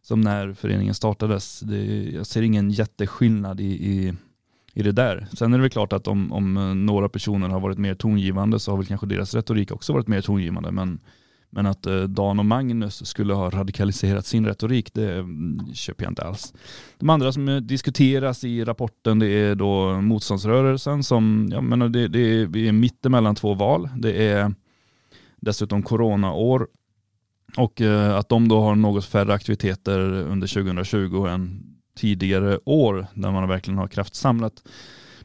som när föreningen startades. Det, jag ser ingen jätteskillnad i, i, i det där. Sen är det väl klart att om, om några personer har varit mer tongivande så har väl kanske deras retorik också varit mer tongivande. Men, men att eh, Dan och Magnus skulle ha radikaliserat sin retorik, det mm, köper jag inte alls. De andra som eh, diskuteras i rapporten det är då motståndsrörelsen som, jag menar eh, det, det är, vi är mittemellan två val. Det är dessutom coronaår och att de då har något färre aktiviteter under 2020 än tidigare år där man verkligen har kraftsamlat.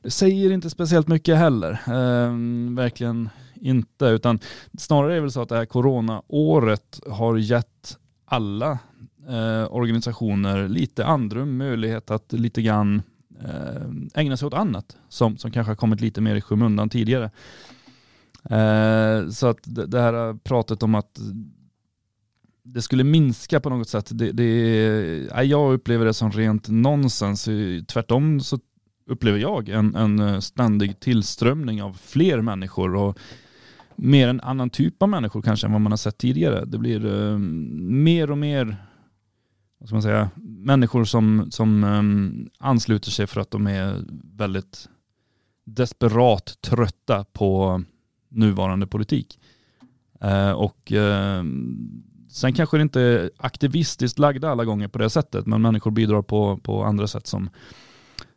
Det säger inte speciellt mycket heller. Ehm, verkligen inte, utan snarare är det väl så att det här coronaåret har gett alla eh, organisationer lite andrum, möjlighet att lite grann eh, ägna sig åt annat som, som kanske har kommit lite mer i skymundan tidigare. Eh, så att det, det här pratet om att det skulle minska på något sätt. Det, det, jag upplever det som rent nonsens. Eh, tvärtom så upplever jag en, en eh, ständig tillströmning av fler människor och mer en annan typ av människor kanske än vad man har sett tidigare. Det blir uh, mer och mer vad ska man säga, människor som, som um, ansluter sig för att de är väldigt desperat trötta på nuvarande politik. Uh, och uh, Sen kanske det inte är aktivistiskt lagda alla gånger på det sättet, men människor bidrar på, på andra sätt som,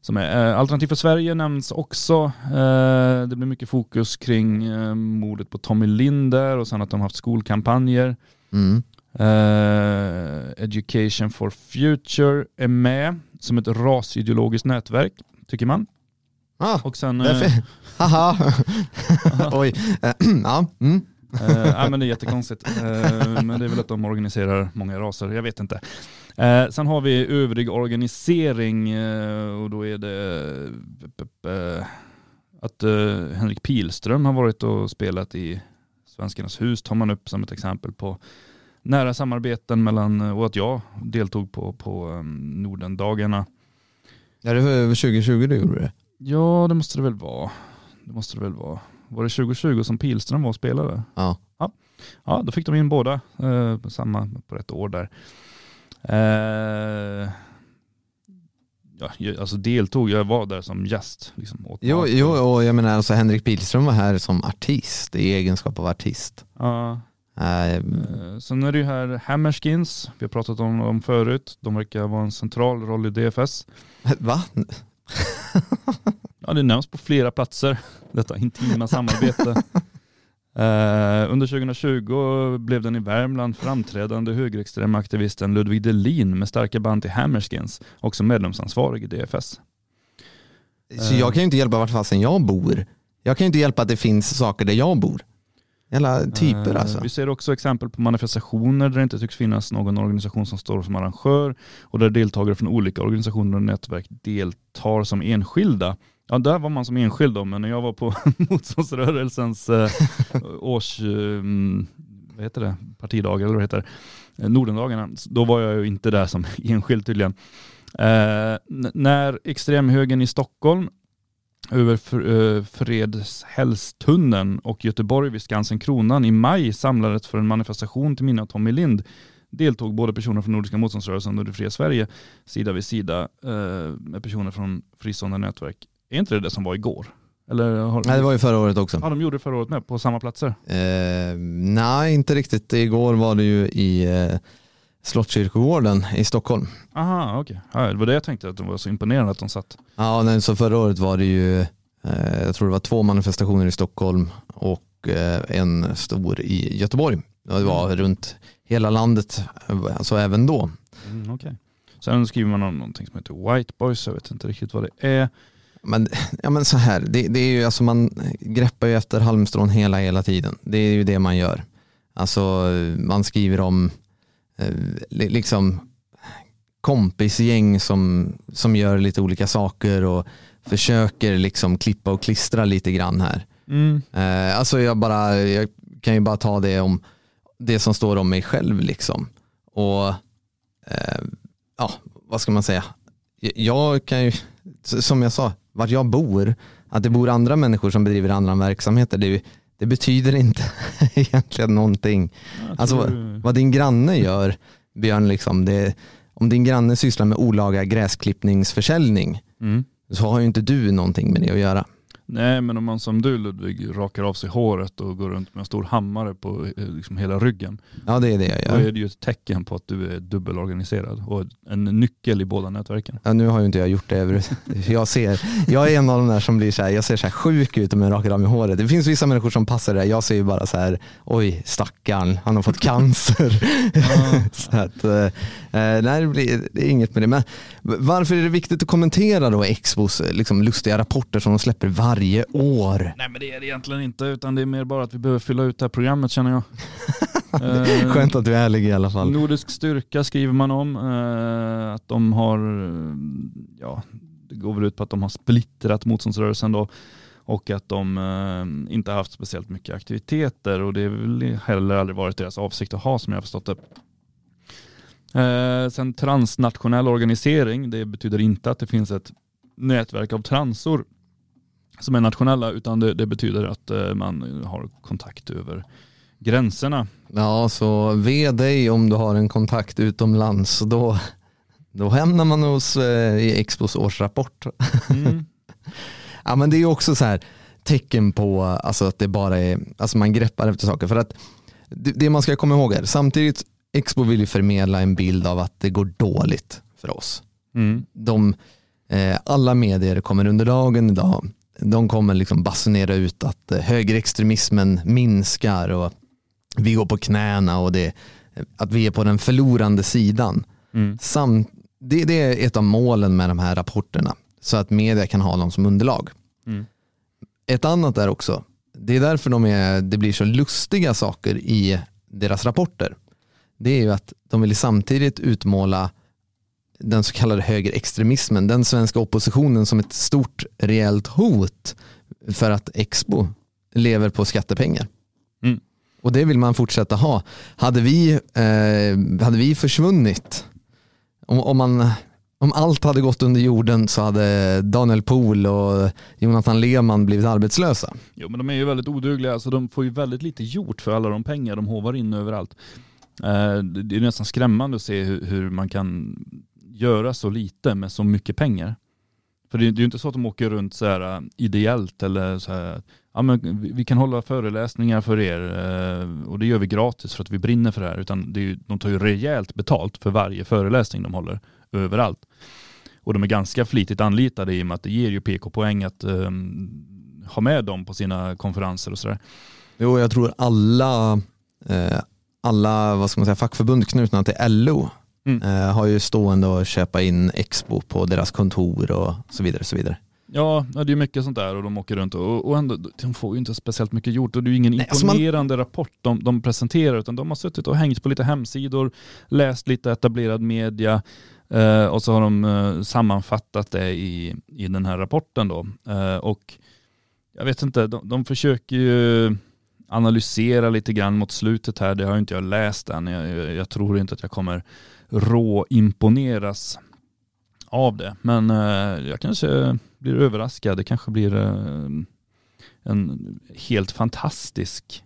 som är. Eh, Alternativ för Sverige nämns också. Eh, det blir mycket fokus kring eh, mordet på Tommy Linder och sen att de haft skolkampanjer. Mm. Education for Future är med som ett rasideologiskt nätverk, tycker man. Ah, och sen, haha, oj, ja. Mm. Uh, men det är jättekonstigt. Uh, men det är väl att de organiserar många raser, jag vet inte. Uh, sen har vi övrig organisering uh, och då är det att Henrik Pilström har varit och spelat i Svenskarnas hus tar man upp som ett exempel på nära samarbeten mellan, och att jag deltog på, på um, Nordendagarna. Ja, det var 2020 du gjorde det? Ja, det måste det väl vara. Det måste det väl vara var det 2020 som Pilström var och spelade? Ja. Ja, ja då fick de in båda eh, på samma, på ett år där. Eh, ja, alltså deltog, jag var där som gäst. Liksom, jo, jo, och jag menar alltså Henrik Pilström var här som artist, i egenskap av artist. Ja. Uh, Sen är det ju här Hammerskins, vi har pratat om dem förut. De verkar vara en central roll i DFS. Va? ja, det nämns på flera platser, detta intima samarbete. Uh, under 2020 blev den i Värmland framträdande högerextrema aktivisten Ludvig Delin med starka band till Hammerskins, också medlemsansvarig i DFS. Så jag kan ju inte hjälpa vart fasen jag bor. Jag kan ju inte hjälpa att det finns saker där jag bor. Jävla typer uh, alltså. Vi ser också exempel på manifestationer där det inte tycks finnas någon organisation som står som arrangör och där deltagare från olika organisationer och nätverk deltar som enskilda. Ja, där var man som enskild då, men när jag var på motståndsrörelsens eh, års, eh, vad heter det, partidagar eller vad heter det, eh, Nordendagarna, då var jag ju inte där som enskild tydligen. Eh, när extremhögern i Stockholm över eh, Fredshällstunneln och Göteborg vid Skansen Kronan i maj samlades för en manifestation till minne av Tommy Lind deltog både personer från Nordiska motståndsrörelsen och det fria Sverige sida vid sida eh, med personer från fristående nätverk är inte det det som var igår? Eller har... Nej det var ju förra året också. Ja de gjorde det förra året med på samma platser? Eh, nej inte riktigt. Igår var det ju i eh, Slottskyrkogården i Stockholm. Aha okej. Okay. Ja, det var det jag tänkte att det var så imponerande att de satt. Ja nej, så förra året var det ju, eh, jag tror det var två manifestationer i Stockholm och eh, en stor i Göteborg. Det var mm. runt hela landet, alltså även då. Mm, okay. Sen skriver man om någonting som heter White Boys, jag vet inte riktigt vad det är. Men, ja, men så här, det, det är ju, alltså man greppar ju efter halmstrån hela, hela tiden. Det är ju det man gör. Alltså man skriver om eh, liksom kompisgäng som, som gör lite olika saker och försöker liksom klippa och klistra lite grann här. Mm. Eh, alltså jag, bara, jag kan ju bara ta det om det som står om mig själv liksom. Och eh, ja, vad ska man säga? Jag kan ju, som jag sa, vart jag bor, att det bor andra människor som bedriver andra verksamheter, det, det betyder inte egentligen någonting. Alltså vad, vad, din granne gör, Björn, liksom, det, om din granne sysslar med olaga gräsklippningsförsäljning, mm. så har ju inte du någonting med det att göra. Nej, men om man som du Ludvig rakar av sig håret och går runt med en stor hammare på eh, liksom hela ryggen. Ja, det är det jag Då gör. är det ju ett tecken på att du är dubbelorganiserad och en nyckel i båda nätverken. Ja, nu har ju inte jag gjort det. Jag, ser, jag är en av de där som blir så här, jag ser så här sjuk ut om jag rakar av mig håret. Det finns vissa människor som passar det. Jag ser ju bara så här, oj stackarn, han har fått cancer. så att, eh, eh, nej, det, blir, det är inget med det. Men varför är det viktigt att kommentera då Expos liksom, lustiga rapporter som de släpper varje år? Nej men det är det egentligen inte utan det är mer bara att vi behöver fylla ut det här programmet känner jag. Eh, Skönt att du är ärlig i alla fall. Nordisk styrka skriver man om. Eh, att de har, eh, ja det går väl ut på att de har splittrat motståndsrörelsen då. Och att de eh, inte har haft speciellt mycket aktiviteter och det är väl heller aldrig varit deras avsikt att ha som jag har förstått det. Eh, sen transnationell organisering, det betyder inte att det finns ett nätverk av transor som är nationella utan det, det betyder att eh, man har kontakt över gränserna. Ja, så ve dig om du har en kontakt utomlands. Då, då hamnar man hos eh, i Expos årsrapport. Mm. Ja, men det är också så här tecken på alltså, att det bara är, alltså man greppar efter saker. För att det, det man ska komma ihåg är, samtidigt Expo vill ju förmedla en bild av att det går dåligt för oss. Mm. De, eh, alla medier kommer under dagen idag, de kommer liksom basunera ut att eh, högerextremismen minskar och vi går på knäna och det, att vi är på den förlorande sidan. Mm. Sam, det, det är ett av målen med de här rapporterna, så att media kan ha dem som underlag. Mm. Ett annat är också, det är därför de är, det blir så lustiga saker i deras rapporter. Det är ju att de vill samtidigt utmåla den så kallade högerextremismen, den svenska oppositionen som ett stort reellt hot för att Expo lever på skattepengar. Mm. Och det vill man fortsätta ha. Hade vi, eh, hade vi försvunnit, om, om, man, om allt hade gått under jorden så hade Daniel Pohl och Jonathan Lehmann blivit arbetslösa. Jo men de är ju väldigt odugliga, alltså de får ju väldigt lite gjort för alla de pengar de hovar in överallt. Eh, det är nästan skrämmande att se hur man kan göra så lite med så mycket pengar. För det är ju inte så att de åker runt så här äh, ideellt eller så här, ja men vi- kan hålla föreläsningar för er äh, och det gör vi gratis för att vi brinner för det här. Utan det är ju, de tar ju rejält betalt för varje föreläsning de håller överallt. Och de är ganska flitigt anlitade i och med att det ger ju PK-poäng att um, ha med dem på sina konferenser och sådär. Jo, jag tror alla, eh, alla vad ska man säga, fackförbund knutna till LO Mm. eh, har ju stående och köpa in Expo på deras kontor och så vidare. Så vidare. Ja, det är mycket sånt där och de åker runt och, och ändå, de får ju inte speciellt mycket gjort och det är ju ingen Nej, alltså man- imponerande rapport de, de presenterar utan de har suttit och hängt på lite hemsidor, läst lite etablerad media eh, och så har de eh, sammanfattat det i, i den här rapporten då. Eh, och jag vet inte, de, de försöker ju analysera lite grann mot slutet här, det har ju inte jag läst än. Jag, jag, tror inte att jag kommer råimponeras av det. Men eh, jag kanske blir överraskad. Det kanske blir eh, en helt fantastisk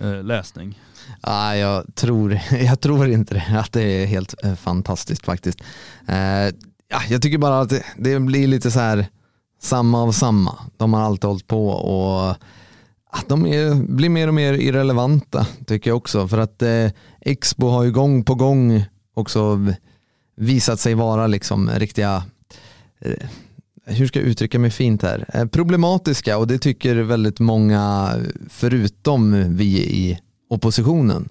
eh, läsning. Ah, jag, tror, jag tror inte det, att det är helt eh, fantastiskt faktiskt. Eh, ja, jag tycker bara att det, det blir lite så här samma av samma. De har alltid hållit på och de är, blir mer och mer irrelevanta tycker jag också. För att eh, Expo har ju gång på gång också visat sig vara liksom riktiga eh, hur ska jag uttrycka mig fint här, eh, problematiska och det tycker väldigt många förutom vi i oppositionen.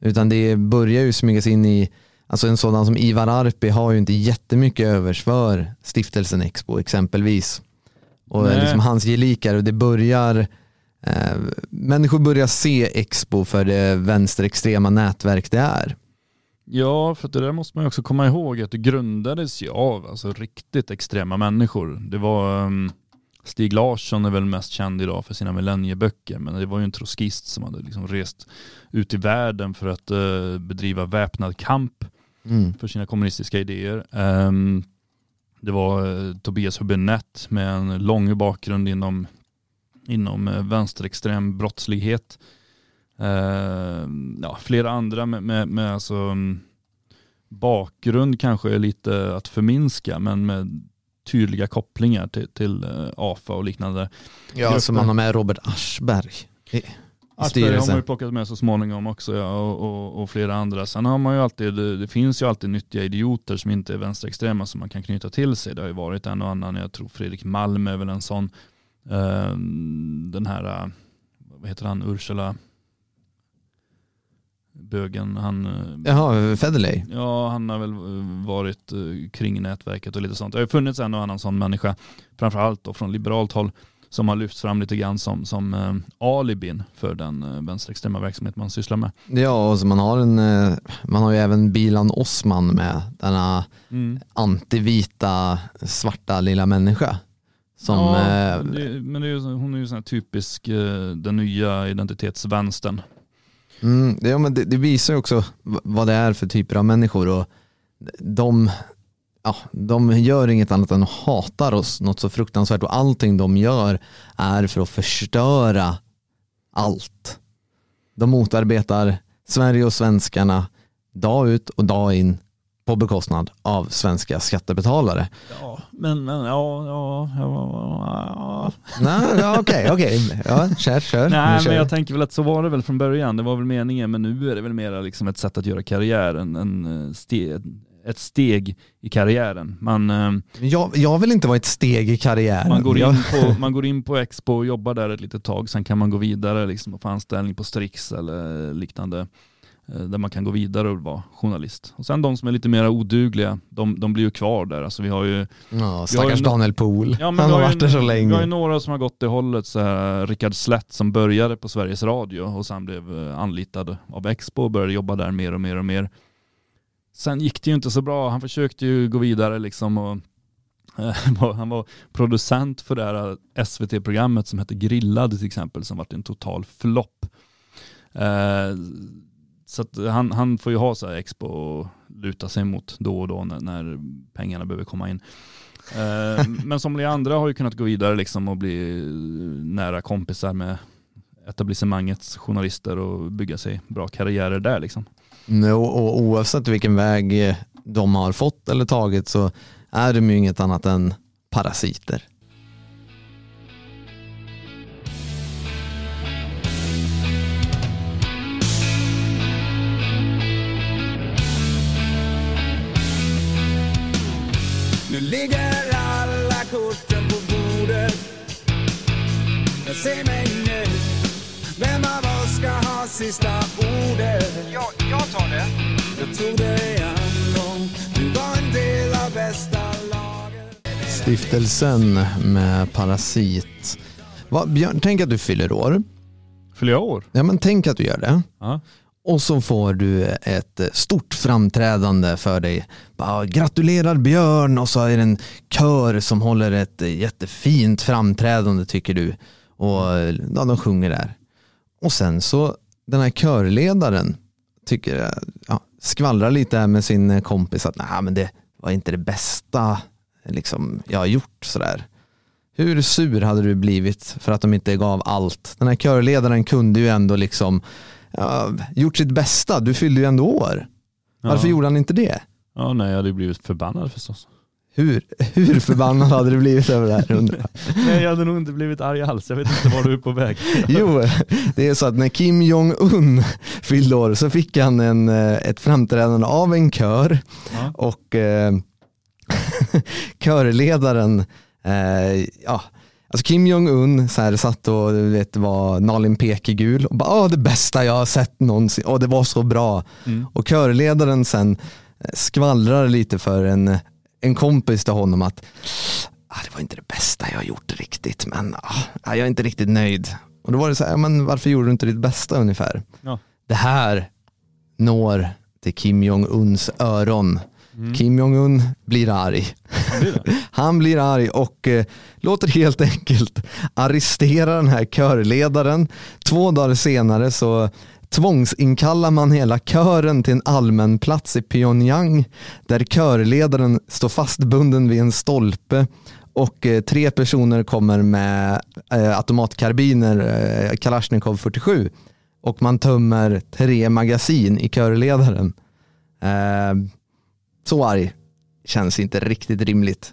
Utan det börjar ju smygas in i, alltså en sådan som Ivar Arpi har ju inte jättemycket övers för stiftelsen Expo exempelvis. Och Nej. liksom hans gelikar och det börjar, eh, människor börjar se Expo för det vänsterextrema nätverk det är. Ja, för det där måste man ju också komma ihåg att det grundades ju av alltså, riktigt extrema människor. Det var um, Stig Larsson är väl mest känd idag för sina millennieböcker, men det var ju en trotskist som hade liksom rest ut i världen för att eh, bedriva väpnad kamp Mm. för sina kommunistiska idéer. Ehm, det var eh, Tobias Hübinette med en lång bakgrund inom, inom eh, vänsterextrem brottslighet. Ehm, ja, flera andra med, med, med alltså, mm, bakgrund kanske är lite att förminska men med tydliga kopplingar till, till AFA och liknande. Ja, grupper. så man har med Robert Aschberg. I, Aschberg har man ju plockat med så småningom också ja, och, och, och, flera andra. Sen har man ju alltid, det finns ju alltid nyttiga idioter som inte är vänsterextrema som man kan knyta till sig. Det har ju varit en och annan, jag tror Fredrik Malm är väl en sån. Uh, den här, vad heter han, Ursula bögen. Han, eh, Jaha, Federley? Ja, han har väl eh, varit eh, kring nätverket och lite sånt. Det har ju funnits en och annan sån människa, framförallt då från liberalt håll, som har lyfts fram lite grann som, som alibin för den vänsterextrema verksamhet man sysslar med. Ja, och så man har, en, man har ju även Bilan Osman med, denna mm. antivita svarta lilla människa. Som, ja, det, men är ju, hon är ju sån typisk den nya identitetsvänstern. Mm, det, ja, men det, det, visar ju också vad det är för typer av människor och de, ja, de gör inget annat än hatar oss något så fruktansvärt och allting de gör är för att förstöra allt. De motarbetar Sverige och svenskarna dag ut och dag in på bekostnad av svenska skattebetalare. Ja, men, men ja, ja, ja. Nej, ja okej, okej. Ja, kör, kör. Nej, kör. men jag tänker väl att så var det väl från början. Det var väl meningen, men nu är det väl mer liksom ett sätt att göra karriär, en, en steg, ett steg i karriären. Man, eh, jag, jag vill inte vara ett steg i karriären. Man går, in på, man går in på Expo och jobbar där ett litet tag, sen kan man gå vidare liksom, och få anställning på Strix eller liknande. Eh, där man kan gå vidare och vara journalist. Och sen de som är lite mer odugliga, de, de blir ju kvar där. Alltså vi har ju... Ja, stackars Daniel Pool. Ja, Han har varit där så länge. Vi har ju några som har gått det hållet. Så här, Rickard Slätt som började på Sveriges Radio och sen blev eh, anlitad av Expo och började jobba där mer och mer och mer. Sen gick det ju inte så bra. Han försökte ju gå vidare liksom och eh, han var producent för det här SVT-programmet som hette Grillad till exempel som varit en total flopp. Så han, han får ju ha så här expo och luta sig mot då och då när, när pengarna behöver komma in. Eh, men somliga andra har ju kunnat gå vidare liksom och bli eh, nära kompisar med etablissemangets journalister och bygga sig bra karriärer där. Liksom. Mm, no, och oavsett vilken väg de har fått eller tagit så är de ju inget annat än parasiter. Ligger alla korten på bordet Jag Säg mig nu Vem av oss ska ha sista ordet? Ja, jag tar det Jag tog dig en gång Du var en del av bästa laget Stiftelsen med Parasit Va, Björn, tänk att du fyller år. Fyller jag år? Ja men tänk att du gör det. Aha. Och så får du ett stort framträdande för dig. Bara, Gratulerar Björn och så är det en kör som håller ett jättefint framträdande tycker du. Och ja, de sjunger där. Och sen så den här körledaren tycker, ja, skvallrar lite med sin kompis att nej men det var inte det bästa liksom, jag har gjort sådär. Hur sur hade du blivit för att de inte gav allt? Den här körledaren kunde ju ändå liksom ja, gjort sitt bästa. Du fyllde ju ändå år. Varför ja. gjorde han inte det? Ja, nej, jag hade blivit förbannad förstås. Hur, hur förbannad hade du blivit över det här? nej, jag hade nog inte blivit arg alls. Jag vet inte var du är på väg. jo, det är så att när Kim Jong-Un fyllde år så fick han en, eh, ett framträdande av en kör ja. och eh, körledaren eh, ja, Alltså Kim Jong-Un så här, satt och vet, var Nalin Pekegul och bara det bästa jag har sett någonsin och det var så bra. Mm. Och körledaren sen eh, skvallrar lite för en, en kompis till honom att ah, det var inte det bästa jag har gjort riktigt men ah, jag är inte riktigt nöjd. Och då var det så här, men varför gjorde du inte ditt bästa ungefär? Ja. Det här når till Kim Jong-Uns öron Mm. Kim Jong-Un blir arg. Han blir, arg och eh, låter helt enkelt arrestera den här körledaren. Två dagar senare så tvångsinkallar man hela kören till en allmän plats i Pyongyang där körledaren står fastbunden vid en stolpe och eh, tre personer kommer med eh, automatkarbiner, eh, Kalashnikov 47 och man tömmer tre magasin i körledaren. Eh, så arg känns inte riktigt rimligt.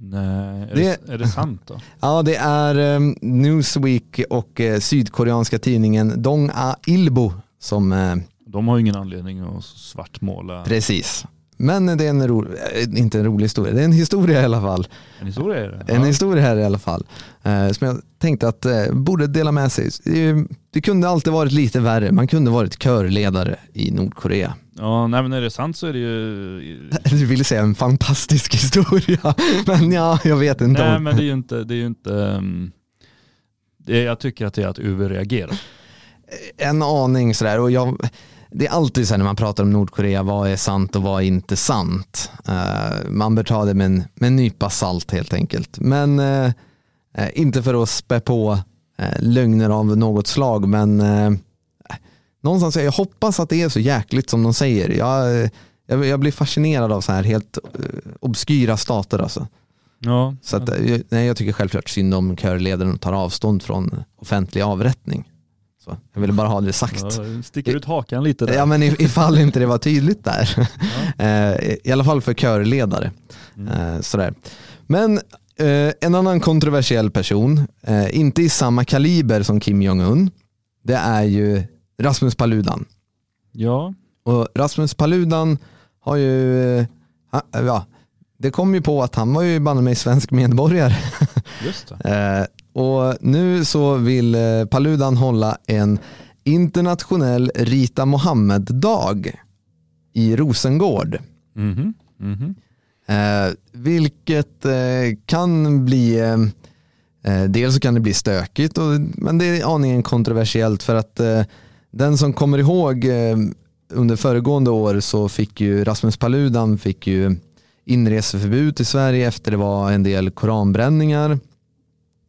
Nej, är det, det, är det sant då? Ja, det är um, Newsweek och uh, sydkoreanska tidningen Dong A Ilbo som... Uh, De har ingen anledning att svartmåla. Precis. Men det är en ro, eh, inte en rolig historia, det är en historia i alla fall. En historia är det? En historia här i alla fall. Eh, som jag tänkte att eh, borde dela med sig. Det, kunde alltid varit lite värre, man kunde varit körledare i Nordkorea. Ja, nej men är det sant så är det ju... Du ville säga en fantastisk historia, men ja, jag vet inte. Nej men det är ju inte, det är inte um, det, jag tycker att det är att överreagera. En aning sådär och jag det är alltid så när man pratar om Nordkorea, vad är sant och vad är inte sant? Uh, man bör ta det med en, med en nypa salt helt enkelt. Men uh, inte för att spä på uh, lögner av något slag, men någonstans, jag hoppas att det är så jäkligt som de säger. Jag, jag, jag blir fascinerad av så här helt obskyra stater alltså. Ja, så att, nej, jag tycker självklart synd om körledaren och tar avstånd från offentlig avrättning. Så jag ville bara ha det sagt. Ja, sticker ut hakan lite där. Ja men ifall inte det var tydligt där. Ja. Eh, I alla fall för körledare. Mm. Eh, sådär. Men eh, en annan kontroversiell person, inte i samma kaliber som Kim Jong-Un, det är ju Rasmus Paludan. Ja. Och Rasmus Paludan har ju, ja, det kom ju på att han var ju banne mig svensk medborgare. Just det. Och nu så vill eh, Paludan hålla en internationell Rita Mohammed-dag i Rosengård. Mm -hmm. Mm -hmm. Eh, vilket eh, kan bli, eh, eh, dels så kan det bli stökigt, och, men det är aningen kontroversiellt för att eh, den som kommer ihåg eh, under föregående år så fick ju Rasmus Paludan fick ju inreseförbud till Sverige efter det var en del koranbränningar.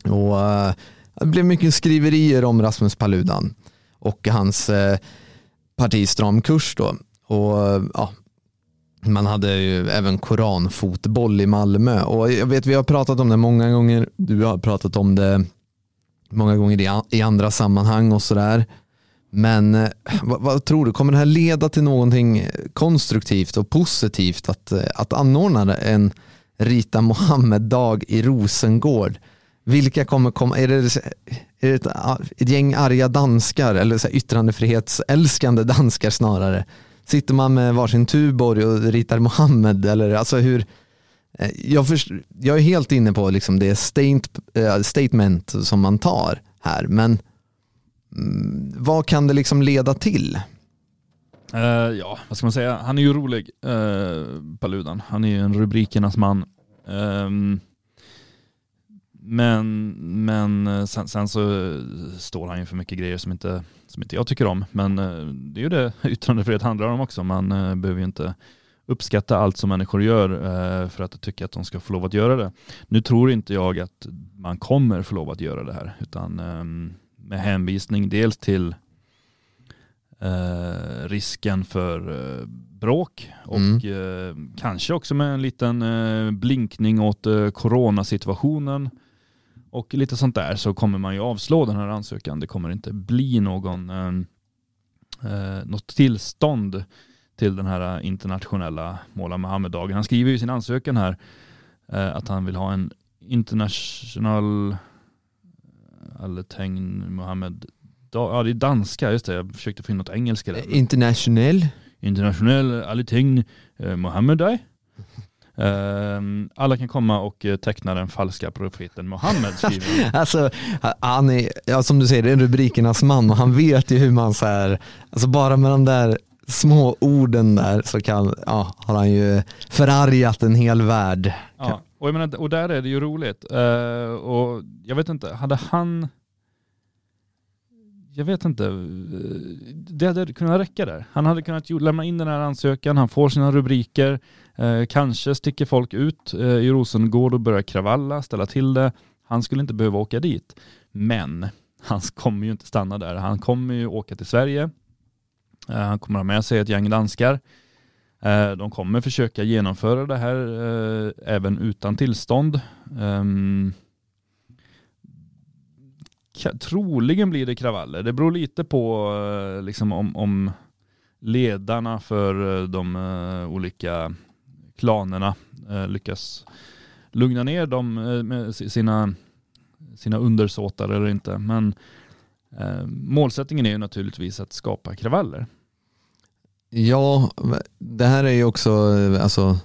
Och, eh, det blev mycket skriverier om Rasmus Paludan och hans uh, parti Stram kurs. Då. Och, ja, man hade ju även koranfotboll i Malmö och jag vet vi har pratat om det många gånger. Du har pratat om det många gånger i andra sammanhang och sådär. Men eh, vad, vad, tror du, kommer det här leda till någonting konstruktivt och positivt att, eh, att anordna en Rita Mohammed-dag i Rosengård? Vilka kommer komma? Är det, är det ett, ett gäng arga danskar eller så yttrandefrihetsälskande danskar snarare? Sitter man med varsin Tuborg och ritar Mohammed eller alltså hur? Eh, jag, först, jag är helt inne på liksom det state, statement som man tar här, men Mm, vad kan det liksom leda till? Uh, ja, vad ska man säga? Han är ju rolig, eh, uh, Paludan. Han är ju en rubrikernas man. Um, men, men eh, sen, sen, så står han ju för mycket grejer som inte, som inte jag tycker om. Men uh, det är ju det yttrandefrihet handlar om också. Man behöver ju inte uppskatta allt som människor gör för att tycka att de ska få lov att göra det. Nu tror inte jag att man kommer få lov att göra det här, utan um, med hänvisning dels till risken för bråk och mm. kanske också med en liten blinkning åt coronasituationen och lite sånt där så kommer man ju avslå den här ansökan. Det kommer inte bli någon, eh, eh något tillstånd till den här internationella Måla Muhammed-dagen. Han skriver i sin ansökan här eh, att han vill ha en international Alleteng Muhammed Ja det är danska, just det. Jag försökte få in något engelska där. Internationell? Internationell Alleteng eh, Muhammed Day. Ehm, alla kan komma och eh, teckna den falska profeten Mohammed Alltså, han är, ja, som du säger, det är rubrikernas man och han vet ju hur man så här, alltså bara med de där små orden där så kan, ja, har han ju förargat en hel värld. Ja, och, jag menar, och där är det ju roligt. Uh, och jag vet inte, hade han jag vet inte, eh, det hade kunnat räcka där. Han hade kunnat lämna in den här ansökan, han får sina rubriker, eh, kanske sticker folk ut eh, i Rosengård och börjar kravalla, ställa till det. Han skulle inte behöva åka dit. Men han kommer ju inte stanna där. Han kommer ju åka till Sverige. Eh, han kommer ha med sig ett gäng danskar. Eh, de kommer försöka genomföra det här eh, även utan tillstånd. Ehm, troligen blir det kravaller. Det beror lite på eh, liksom, om, om ledarna för de olika klanerna lyckas lugna ner dem med sina, sina undersåtar eller inte. Men målsättningen är ju naturligtvis att skapa kravaller. Ja, det här är ju också, alltså,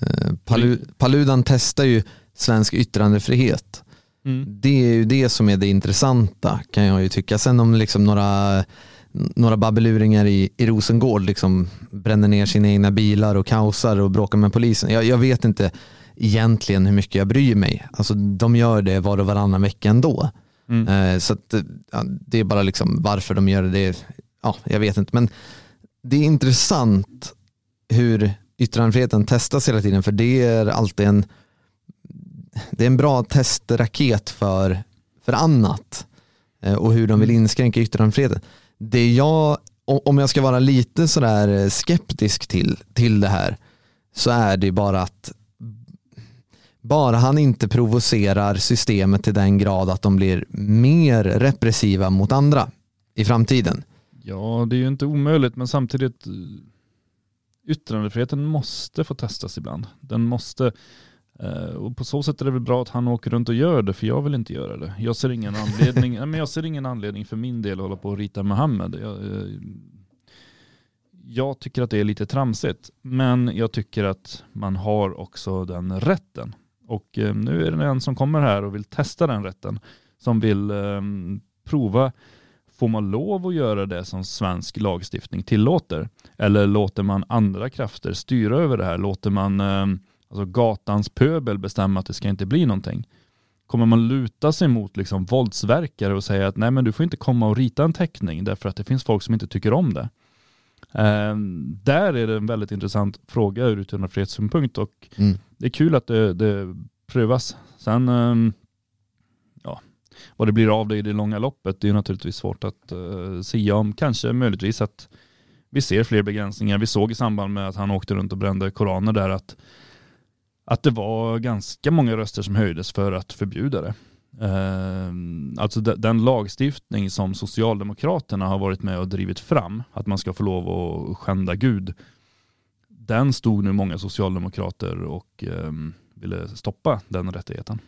eh, Palu, Paludan testar ju svensk yttrandefrihet. Mm. Det är ju det som är det intressanta kan jag ju tycka. Sen om liksom några, några babbeluringar i, i Rosengård liksom bränner ner sina egna bilar och kaosar och bråkar med polisen. Jag, jag vet inte egentligen hur mycket jag bryr mig. Alltså, de gör det var och varannan vecka ändå. Mm. Eh, så att, ja, det är bara liksom varför de gör det ja, jag vet inte. Men det är intressant hur yttrandefriheten testas hela tiden för det är alltid en det är en bra testraket för, för annat eh, och hur de vill inskränka yttrandefriheten. Det jag, om jag ska vara lite sådär skeptisk till, till det här så är det bara att bara han inte provocerar systemet till den grad att de blir mer repressiva mot andra i framtiden. Ja, det är ju inte omöjligt, men samtidigt eh, yttrandefriheten måste få testas ibland. Den måste, eh, och på så sätt är det väl bra att han åker runt och gör det, för jag vill inte göra det. Jag ser ingen anledning, men jag ser ingen anledning för min del att hålla på och rita Mohammed. Jag, eh, jag tycker att det är lite tramsigt, men jag tycker att man har också den rätten. Och nu är det en som kommer här och vill testa den rätten, som vill prova Får man lov att göra det som svensk lagstiftning tillåter? Eller låter man andra krafter styra över det här? Låter man eh, alltså gatans pöbel bestämma att det ska inte bli någonting? Kommer man luta sig mot liksom våldsverkare och säga att nej men du får inte komma och rita en teckning därför att det finns folk som inte tycker om det? Eh, där är det en väldigt intressant fråga ur yttrandefrihetssynpunkt och mm. det är kul att det, det prövas. Sen eh, vad det blir av det i det långa loppet, det är naturligtvis svårt att uh, sia om. Kanske möjligtvis att vi ser fler begränsningar. Vi såg i samband med att han åkte runt och brände koraner där att, att det var ganska många röster som höjdes för att förbjuda det. Uh, alltså den lagstiftning som Socialdemokraterna har varit med och drivit fram, att man ska få lov att skända Gud, den stod nu många socialdemokrater och um, ville stoppa den rättigheten.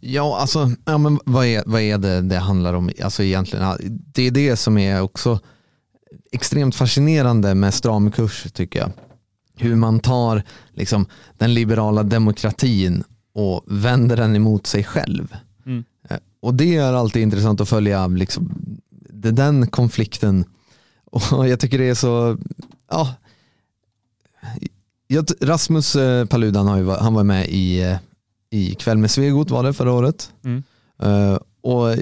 Ja, alltså, ja, men vad, är, vad är det det handlar om alltså egentligen? Det är det som är också extremt fascinerande med stram kurs tycker jag. Hur man tar liksom, den liberala demokratin och vänder den emot sig själv. Mm. Eh, och det är alltid intressant att följa liksom, den konflikten. Och jag tycker det är så, ja, Rasmus eh, Paludan har ju, han var med i eh, i Kväll med Svegot var det förra året. Mm. Uh, och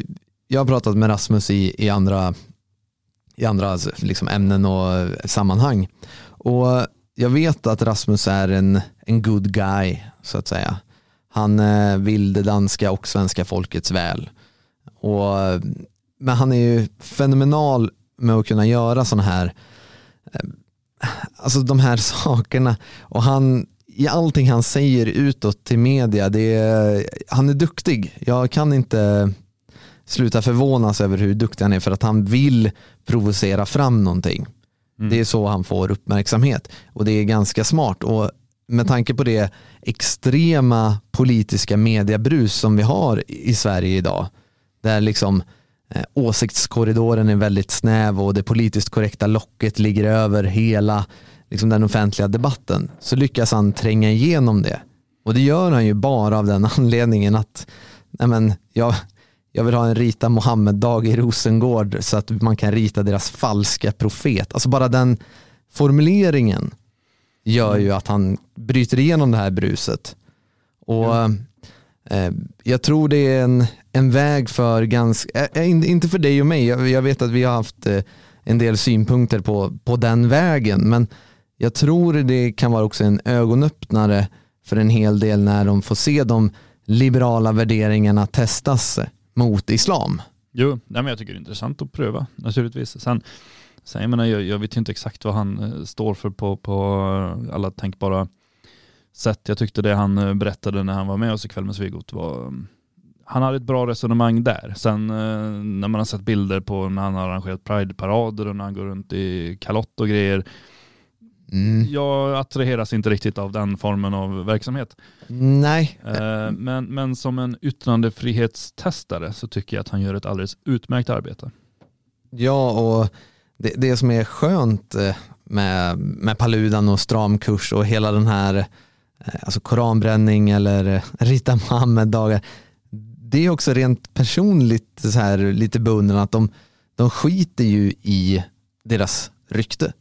jag har pratat med Rasmus i, i andra, i andra liksom ämnen och sammanhang. Och jag vet att Rasmus är en, en good guy, så att säga. Han uh, vill det danska och svenska folkets väl. Och, men han är ju fenomenal med att kunna göra sådana här uh, alltså de här sakerna. Och han i allting han säger utåt till media, det är, han är duktig. Jag kan inte sluta förvånas över hur duktig han är för att han vill provocera fram någonting. Mm. Det är så han får uppmärksamhet och det är ganska smart. Och med tanke på det extrema politiska mediebrus som vi har i Sverige idag, där liksom eh, åsiktskorridoren är väldigt snäv och det politiskt korrekta locket ligger över hela liksom den offentliga debatten så lyckas han tränga igenom det. Och det gör han ju bara av den anledningen att nej men, jag, jag vill ha en rita Mohammed-dag i Rosengård så att man kan rita deras falska profet. Alltså bara den formuleringen gör ju att han bryter igenom det här bruset. Och eh, jag tror det är en, en väg för ganska, eh, inte för dig och mig, jag, jag vet att vi har haft eh, en del synpunkter på, på den vägen, men jag tror det kan vara också en ögonöppnare för en hel del när de får se de liberala värderingarna testas mot islam. Jo, nej men jag tycker det är intressant att pröva naturligtvis. Sen, sen jag, menar, jag, jag vet ju inte exakt vad han eh, står för på, på eh, alla tänkbara sätt. Jag tyckte det han eh, berättade när han var med oss ikväll med Svegot var mm, han hade ett bra resonemang där. Sen eh, när man har sett bilder på när han har arrangerat Pride-parader och när han går runt i kalott och grejer Mm. Jag attraheras inte riktigt av den formen av verksamhet. Nej. Eh, men, men som en yttrandefrihetstestare så tycker jag att han gör ett alldeles utmärkt arbete. Ja, och det, det som är skönt eh, med, med Paludan och stramkurs och hela den här eh, alltså koranbränning eller Rita Mohammed-dagar. Det är också rent personligt så här, lite beundran att de, de skiter ju i deras rykte.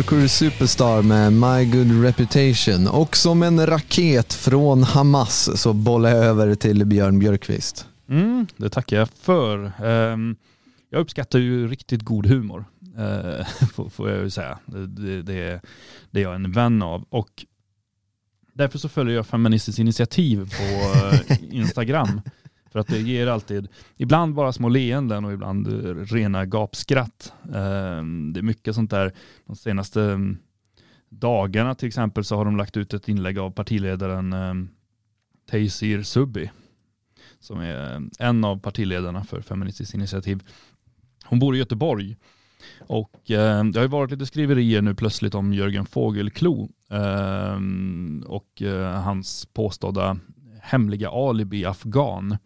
Hardcore Superstar med My Good Reputation och som en raket från Hamas så bollar jag över till Björn Björkqvist. Mm, det tackar jag för. Ehm, jag uppskattar ju riktigt god humor, eh, får, jag ju säga. Det, det, det, är jag en vän av och därför så följer jag Feministiskt initiativ på eh, Instagram. För att det ger alltid, ibland bara små leenden och ibland eh, rena gapskratt. Ehm, det är mycket sånt där, de senaste mm, dagarna till exempel så har de lagt ut ett inlägg av partiledaren ehm, Teysir Subi som är eh, en av partiledarna för Feministiskt initiativ. Hon bor i Göteborg och eh, det har ju varit lite skriverier nu plötsligt om Jörgen Fågelklo eh, och eh, hans påstådda hemliga alibi afghan.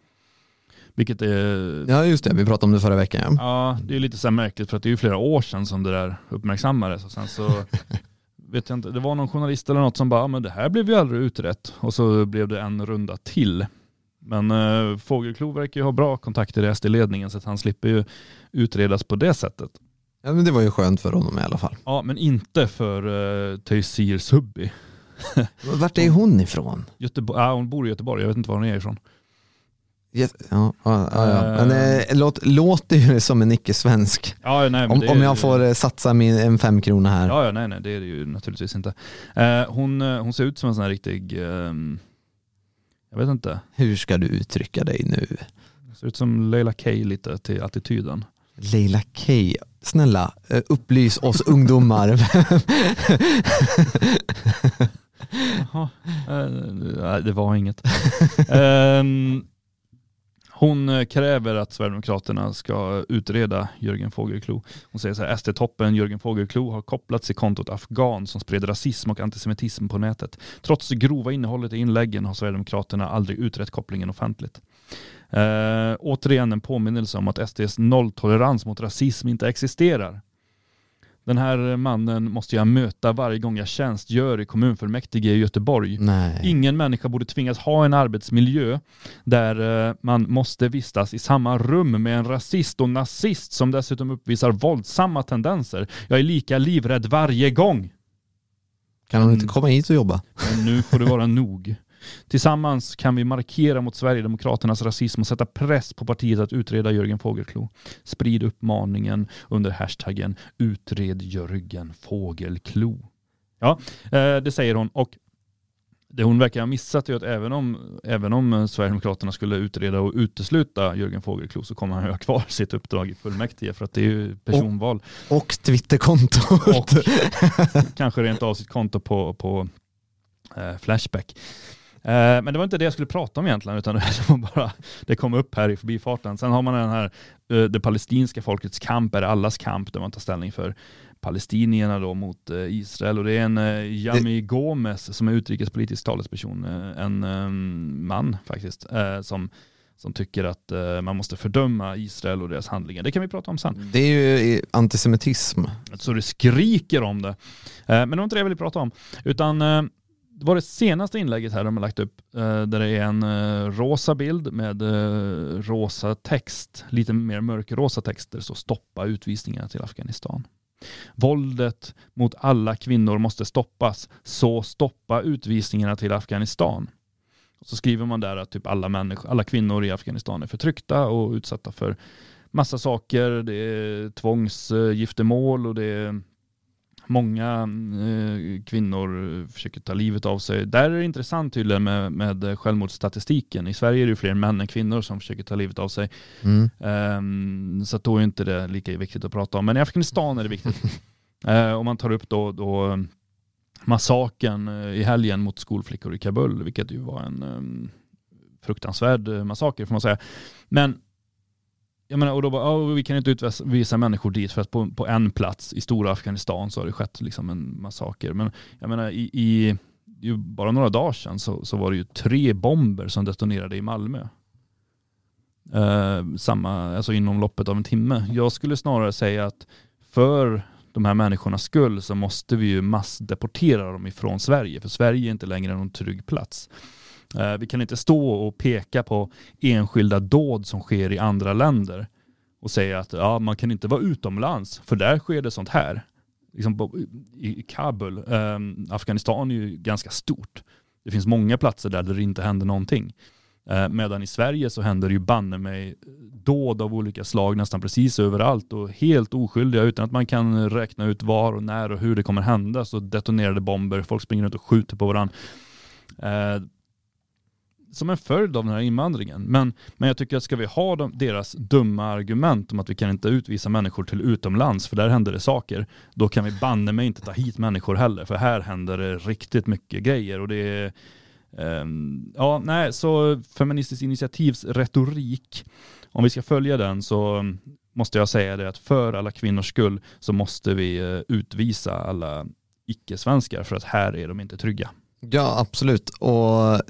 Vilket är... Ja just det, vi pratade om det förra veckan. Ja, ja det är lite så märkligt för att det är ju flera år sedan som det där uppmärksammades och sen så vet jag inte, det var någon journalist eller något som bara, men det här blev ju aldrig utrett och så blev det en runda till. Men äh, Fågelklo verkar ju ha bra kontakter i SD-ledningen så att han slipper ju utredas på det sättet. Ja men det var ju skönt för honom i alla fall. Ja men inte för uh, Taysir Subbi. Vart är hon ifrån? Göteborg, ja, hon bor i Göteborg, jag vet inte var hon är ifrån. Ja, ja, ja, ja. Men äh, låt, låter ju som en icke-svensk. Ja, nej, om, om jag får satsa min, en fem krona här. Ja, ja, nej, nej, det är det ju naturligtvis inte. Uh, hon, hon ser ut som en sån här riktig, um, jag vet inte. Hur ska du uttrycka dig nu? Ser ut som Leila K lite till attityden. Leila K, snälla upplys oss ungdomar. Jaha, det var inget. um, hon eh, kräver att Sverigedemokraterna ska utreda Jörgen Fågelklo. Hon säger så här, SD-toppen Jörgen Fågelklo har kopplats till kontot Afghan som spred rasism och antisemitism på nätet. Trots det grova innehållet i inläggen har Sverigedemokraterna aldrig utrett kopplingen offentligt. Eh, återigen en påminnelse om att SDs nolltolerans mot rasism inte existerar. Den här mannen måste jag möta varje gång jag tjänstgör i kommunfullmäktige i Göteborg. Nej. Ingen människa borde tvingas ha en arbetsmiljö där eh, man måste vistas i samma rum med en rasist och nazist som dessutom uppvisar våldsamma tendenser. Jag är lika livrädd varje gång. Kan hon inte komma hit och jobba? Men nu får det vara nog. Tillsammans kan vi markera mot Sverigedemokraternas rasism och sätta press på partiet att utreda Jörgen Fågelklo. Sprid uppmaningen under hashtaggen utred Jörgen Fågelklo. Ja, eh, det säger hon och det hon verkar ha missat är att även om, även om Sverigedemokraterna skulle utreda och utesluta Jörgen Fågelklo så kommer han ha kvar sitt uppdrag i fullmäktige för att det är ju personval. Och, och Twitterkontot. Och kanske rent av sitt konto på, på eh, Flashback. Eh, men det var inte det jag skulle prata om egentligen, utan det, var bara, det kom upp här i förbifarten. Sen har man den här, eh, det palestinska folkets kamp är allas kamp, där man tar ställning för palestinierna då mot eh, Israel. Och det är en Jami Gomes som är utrikespolitisk talesperson, en man faktiskt, som som tycker att man måste fördöma Israel och deras handlingar. Det kan vi prata om sen. Det är ju antisemitism. Så det skriker om det. Men det var inte det jag ville prata om. Utan det var det senaste inlägget här de har lagt upp, eh, där det är en eh, rosa bild med eh, rosa text, lite mer mörkrosa texter, så stoppa utvisningarna till Afghanistan. Våldet mot alla kvinnor måste stoppas, så stoppa utvisningarna till Afghanistan. Så skriver man där att typ alla, människor, alla kvinnor i Afghanistan är förtryckta och utsatta för massa saker. Det är tvångsgiftermål och det är många eh, kvinnor försöker ta livet av sig. Där är det intressant tydligen med, med självmordsstatistiken. I Sverige är det fler män än kvinnor som försöker ta livet av sig. Mm. Um, så då är inte det lika viktigt att prata om. Men i Afghanistan är det viktigt. uh, om man tar upp då, då massaken eh, i helgen mot skolflickor i Kabul, vilket ju var en um, fruktansvärd massaker får man säga. Men jag menar, och då bara, oh, vi kan inte utvisa människor dit för att på, på en plats i stora Afghanistan så har det skett liksom en massaker. Men jag menar, i, i bara några dagar sedan så, så var det ju tre bomber som detonerade i Malmö. Eh, samma, alltså inom loppet av en timme. Jag skulle snarare säga att för de här människornas skull så måste vi ju massdeportera dem ifrån Sverige. För Sverige är inte längre någon trygg plats. Eh, vi kan inte stå och peka på enskilda dåd som sker i andra länder och säga att ja, man kan inte vara utomlands för där sker det sånt här. Liksom I Kabul, ehm, Afghanistan är ju ganska stort. Det finns många platser där det inte händer någonting. Eh, medan i Sverige så händer det ju banne mig dåd av olika slag nästan precis överallt och helt oskyldiga utan att man kan räkna ut var och när och hur det kommer hända så detonerade bomber, folk springer runt och skjuter på varandra. Eh, som en följd av den här invandringen. Men, men jag tycker att ska vi ha de, deras dumma argument om att vi kan inte utvisa människor till utomlands för där händer det saker, då kan vi banne mig inte ta hit människor heller för här händer det riktigt mycket grejer och det är um, ja, nej, så Feministiskt initiativs retorik, om vi ska följa den så måste jag säga det att för alla kvinnors skull så måste vi eh, utvisa alla icke-svenskar för att här är de inte trygga. Ja, absolut. Och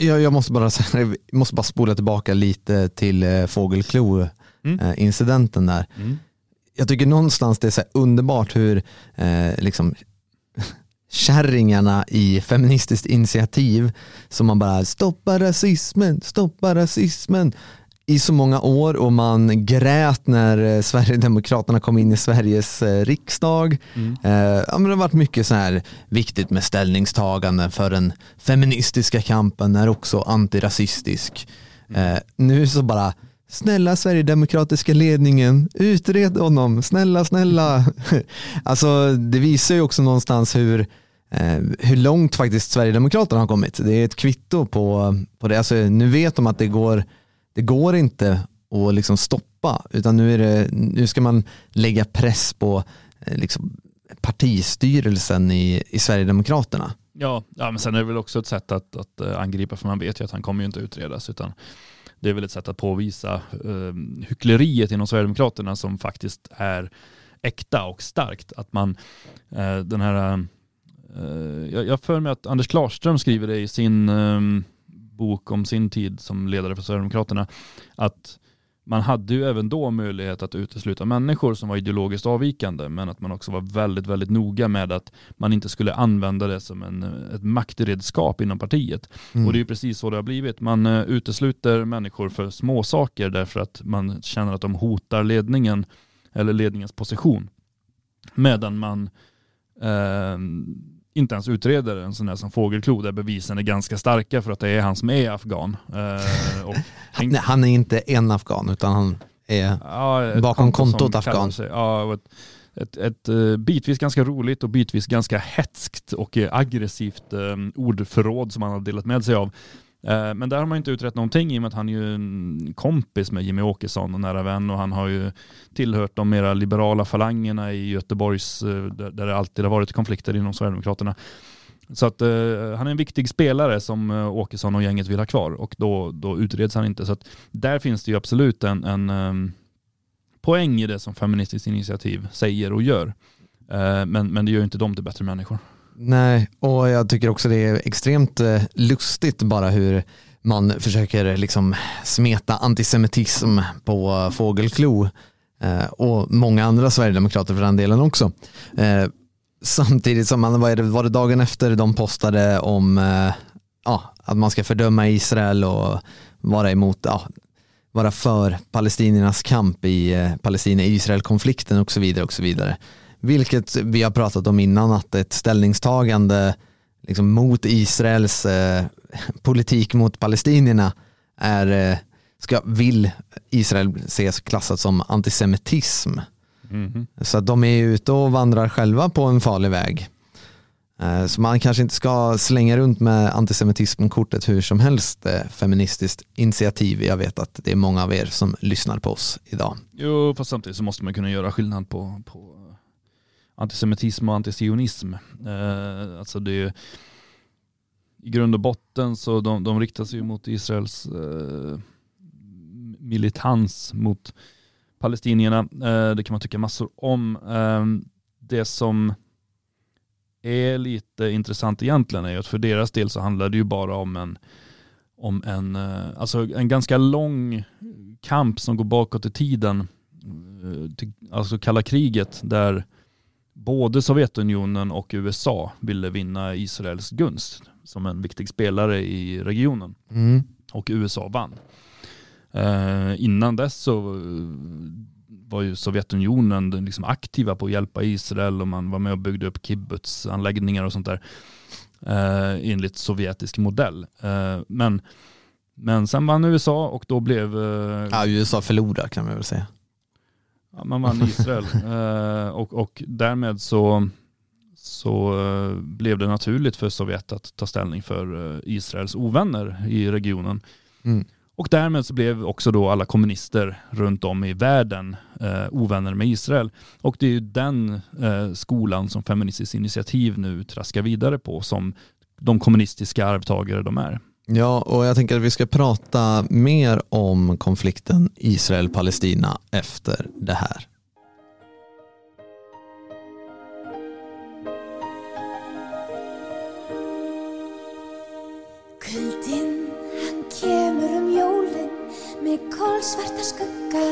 jag, jag måste, bara, jag måste bara spola tillbaka lite till eh, Fågelklo-incidenten mm. där. Mm. Jag tycker någonstans det är så underbart hur eh, liksom, kärringarna i Feministiskt initiativ som man bara stoppa rasismen, stoppa rasismen i så många år och man grät när eh, Sverigedemokraterna kom in i Sveriges eh, riksdag. Mm. Eh, ja, men det har varit mycket så här viktigt med ställningstagande för den feministiska kampen är också antirasistisk. Mm. nu så bara Snälla Sverigedemokratiska ledningen, utred honom, snälla, snälla. alltså det visar ju också någonstans hur, hur långt faktiskt Sverigedemokraterna har kommit. Det är ett kvitto på, på det. Alltså, nu vet de att det går det går inte att liksom stoppa utan nu, är det, nu ska man lägga press på eh, liksom partistyrelsen i, i Sverigedemokraterna. Ja, ja, men sen är det väl också ett sätt att, att eh, angripa för man vet ju att han kommer ju inte utredas utan det är väl ett sätt att påvisa eh, hyckleriet inom Sverigedemokraterna som faktiskt är äkta och starkt. Att man, eh, den här, eh, jag, jag för mig att Anders Klarström skriver det i sin eh, bok om sin tid som ledare för Sverigedemokraterna, att man hade ju även då möjlighet att utesluta människor som var ideologiskt avvikande, men att man också var väldigt, väldigt noga med att man inte skulle använda det som en, ett maktredskap inom partiet. Mm. Och det är ju precis så det har blivit. Man uh, utesluter människor för små saker därför att man känner att de hotar ledningen eller ledningens position. Medan man uh, inte ens utreder en sån där som Fågelklo där bevisen är ganska starka för att det är han som är afghan. Eh, han, han, är inte en afghan utan han är ja, bakom konto kontot afghan. Ja, ett, ett, ett, eh, bitvis ganska roligt och bitvis ganska hetskt och aggressivt um, ordförråd som han har delat med sig av. Eh, men där har man inte utrett någonting i och med att han är ju en kompis med Jimmy Åkesson och nära vän och han har ju tillhört de mera liberala falangerna i Göteborgs, eh, där det alltid har varit konflikter inom Sverigedemokraterna. Så att eh, han är en viktig spelare som eh, Åkesson och gänget vill ha kvar och då, då utreds han inte. Så att där finns det ju absolut en, en um, poäng i det som Feministiskt initiativ säger och gör. Uh, men, men det gör ju inte dem till bättre människor. Nej, och jag tycker också det är extremt eh, lustigt bara hur man försöker liksom smeta antisemitism på fågelklo eh, och många andra sverigedemokrater för den delen också. Eh, samtidigt som man, vad det, var det dagen efter de postade om ja, att man ska fördöma Israel och vara emot, ja, vara för palestiniernas kamp i Palestina-Israel-konflikten och så vidare och så vidare. Vilket vi har pratat om innan, att ett ställningstagande liksom mot Israels eh, politik mot palestinierna är, eh, ska, vill Israel ses klassat som antisemitism. Mm. Så de är ute och vandrar själva på en farlig väg. Eh, så man kanske inte ska slänga runt med antisemitismkortet hur som helst. Eh, feministiskt initiativ. Jag vet att det är många av er som lyssnar på oss idag. Jo, fast samtidigt så måste man kunna göra skillnad på, på antisemitism och antisionism. Eh, alltså det är, I grund och botten så de, de riktar sig mot Israels eh, militans mot palestinierna. Eh, det kan man tycka massor om. Eh, det som är lite intressant egentligen är att för deras del så handlar det ju bara om en, om en, eh, alltså en ganska lång kamp som går bakåt i tiden, eh, alltså kalla kriget, där både Sovjetunionen och USA ville vinna Israels gunst som en viktig spelare i regionen. Mm. Och USA vann. Eh, innan dess så var ju Sovjetunionen liksom aktiva på att hjälpa Israel och man var med och byggde upp kibbutzanläggningar och sånt där eh, enligt sovjetisk modell. Eh, men, men sen vann USA och då blev... Eh, ja, USA förlorade kan man väl säga. Ja, man vann Israel eh, och, och därmed så, så eh, blev det naturligt för Sovjet att ta ställning för eh, Israels ovänner i regionen. Mm. Och därmed så blev också då alla kommunister runt om i världen eh, ovänner med Israel. Och det är ju den eh, skolan som Feministiskt initiativ nu traskar vidare på som de kommunistiska arvtagare de är. Ja, och jag tänker att vi ska prata mer om konflikten Israel-Palestina efter det här. Kuldinn, hann kemur um jólin með kolsvarta skugga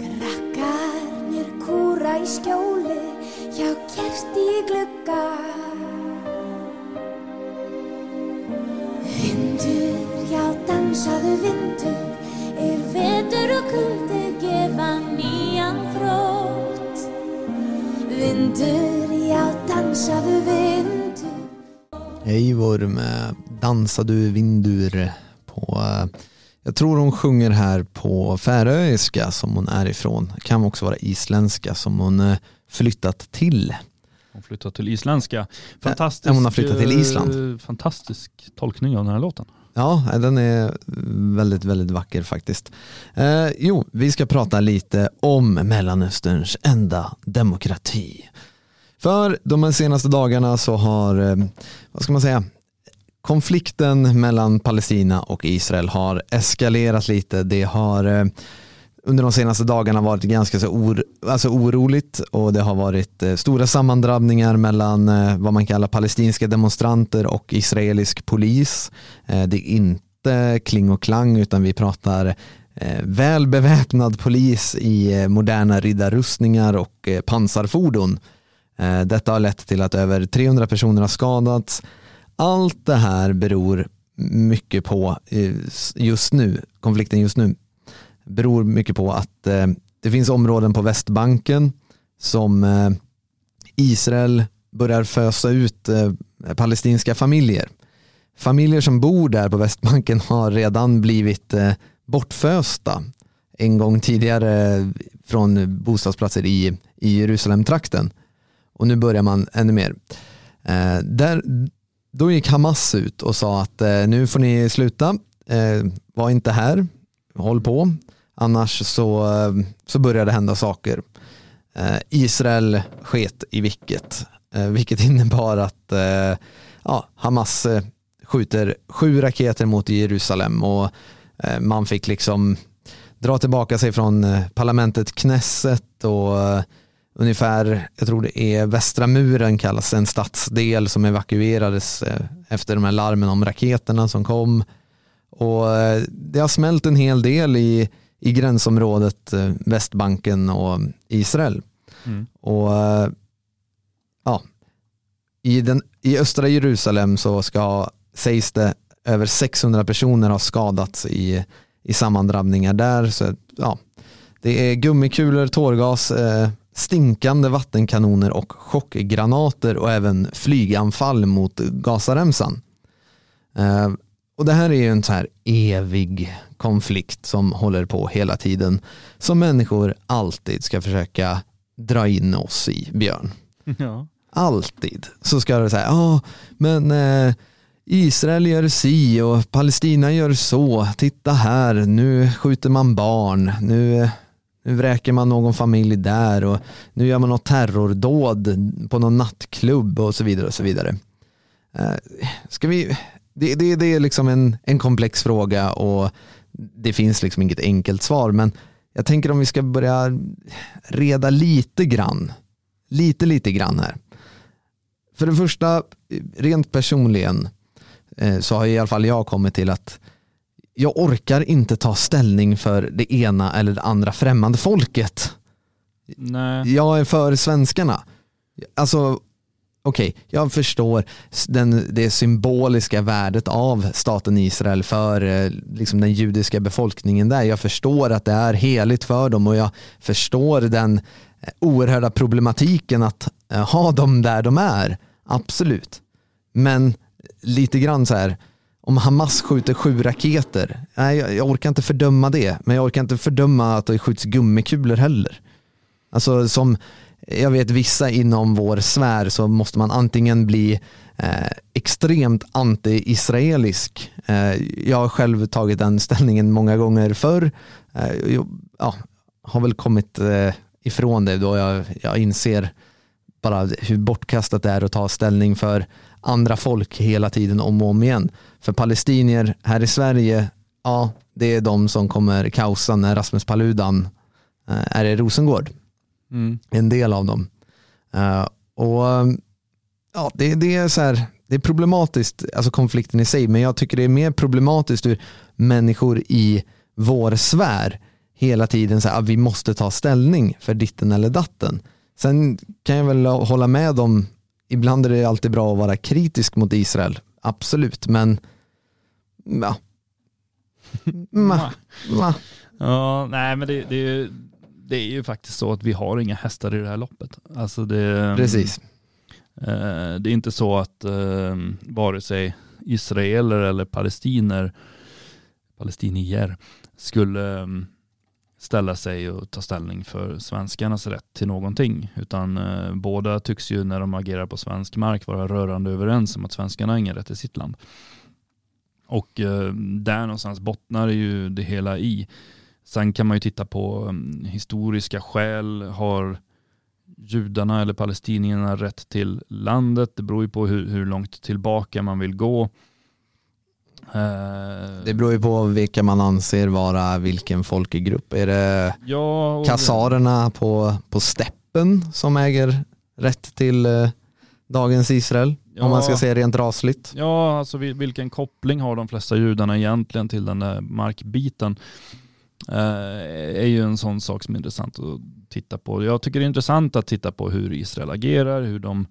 Krakkarnir kúra í skjóli hjá kerti í glugga Vindur, já dansaðu vindur er vetur og kuldi gefa nýjan frótt Vindur, já dansaðu vindur Eivor med Dansa du vindur på jag tror hon sjunger här på färöiska som hon är ifrån. Kan också vara isländska som hon eh, flyttat till. Hon flyttat till isländska. Fantastisk, hon har flyttat till Island. Eh, fantastisk tolkning av den här låten. Ja, den är väldigt, väldigt vacker faktiskt. Eh, jo, vi ska prata lite om Mellanösterns enda demokrati. För de senaste dagarna så har, eh, vad ska man säga, konflikten mellan Palestina och Israel har eskalerat lite. Det har eh, under de senaste dagarna varit ganska så or, alltså oroligt och det har varit eh, stora sammandrabbningar mellan eh, vad man kallar palestinska demonstranter och israelisk polis. Eh, det är inte kling och klang utan vi pratar väl beväpnad polis i moderna riddarrustningar och pansarfordon detta har lett till att över 300 personer har skadats. Allt det här beror mycket på just nu, konflikten just nu, beror mycket på att eh, det finns områden på Västbanken som eh, Israel börjar fösa ut eh, palestinska familjer. Familjer som bor där på Västbanken har redan blivit eh, bortfösta en gång tidigare från bostadsplatser i, i Jerusalemtrakten och nu börjar man ännu mer. Eh, där, då gick Hamas ut och sa att eh, nu får ni sluta, eh, var inte här, håll på, annars så, eh, så började det hända saker. Eh, Israel sket i vilket, eh, vilket innebar att ja, Hamas skjuter sju raketer mot Jerusalem och man fick liksom dra tillbaka sig från parlamentet Knesset och ungefär, jag tror det är Västra muren kallas en stadsdel som evakuerades efter de här larmen om raketerna som kom. Och eh, det har smält en hel del i, i gränsområdet eh, Västbanken och Israel. Mm. Och ja, i, den, i östra Jerusalem så ska, sägs det, över 600 personer har skadats i, i sammandrabbningar där. Så, ja, det är gummikulor, tårgas, eh, stinkande vattenkanoner och chockgranater och även flyganfall mot Gazaremsan. Eh, och det här är ju en så här evig konflikt som håller på hela tiden. Som människor alltid ska försöka dra in oss i, Björn. Ja. Alltid så ska det säga, ja men eh, Israel gör si och Palestina gör så. Titta här, nu skjuter man barn. Nu, nu vräker man någon familj där och nu gör man något terrordåd på någon nattklubb och så vidare. och så vidare. Eh, ska vi, det, det, det är liksom en, en komplex fråga och det finns liksom inget enkelt svar men jag tänker om vi ska börja reda lite grann, lite lite grann här. För det första, rent personligen, Eh, så har i alla fall jag kommit till att jag orkar inte ta ställning för det ena eller det andra främmande folket. Nej. Jag är för svenskarna. Alltså, okej, okay, jag förstår den, det symboliska värdet av staten Israel för eh, liksom den judiska befolkningen där. Jag förstår att det är heligt för dem och jag förstår den eh, oerhörda problematiken att eh, ha dem där de är. Absolut. Men lite grann så här, om Hamas skjuter sju raketer, nej jag, jag orkar inte fördöma det, men jag orkar inte fördöma att det skjuts gummikulor heller. Alltså som jag vet vissa inom vår sfär så måste man antingen bli eh, extremt anti-israelisk. Eh, jag har själv tagit den ställningen många gånger förr. Eh, jag, ja, har väl kommit eh, ifrån det då jag, jag inser bara hur bortkastat det är att ta ställning för andra folk hela tiden om och om igen. För palestinier här i Sverige, ja, det är de som kommer kaosa när Rasmus Paludan eh, är i Rosengård. Mm. En del av dem. Uh, och ja, det, det, är så här, det är problematiskt, alltså konflikten i sig, men jag tycker det är mer problematiskt hur människor i vår sfär hela tiden säger att vi måste ta ställning för ditten eller datten. Sen kan jag väl hålla med om ibland är det alltid bra att vara kritisk mot Israel, absolut, men ja. Ma, ma. Ja, nej men det, det, det är ju faktiskt så att vi har inga hästar i det här loppet. Alltså det, Precis. Eh, det är inte så att eh, vare sig israeler eller palestiner, palestinier skulle ställa sig och ta ställning för svenskarnas rätt till någonting. Utan eh, båda tycks ju när de agerar på svensk mark vara rörande överens om att svenskarna har ingen rätt till sitt land. Och eh, där någonstans bottnar ju det hela i. Sen kan man ju titta på um, historiska skäl. Har judarna eller palestinierna rätt till landet? Det beror ju på hur, hur långt tillbaka man vill gå. Eh, det beror ju på vilka man anser vara vilken folkgrupp. Är det ja, kasarerna på, på steppen som äger rätt till eh, dagens Israel? Ja, om man ska säga rent rasligt. Ja, alltså vilken koppling har de flesta judarna egentligen till den där markbiten? Eh, är ju en sån sak som är intressant att titta på. Jag tycker det är intressant att titta på hur Israel agerar, hur de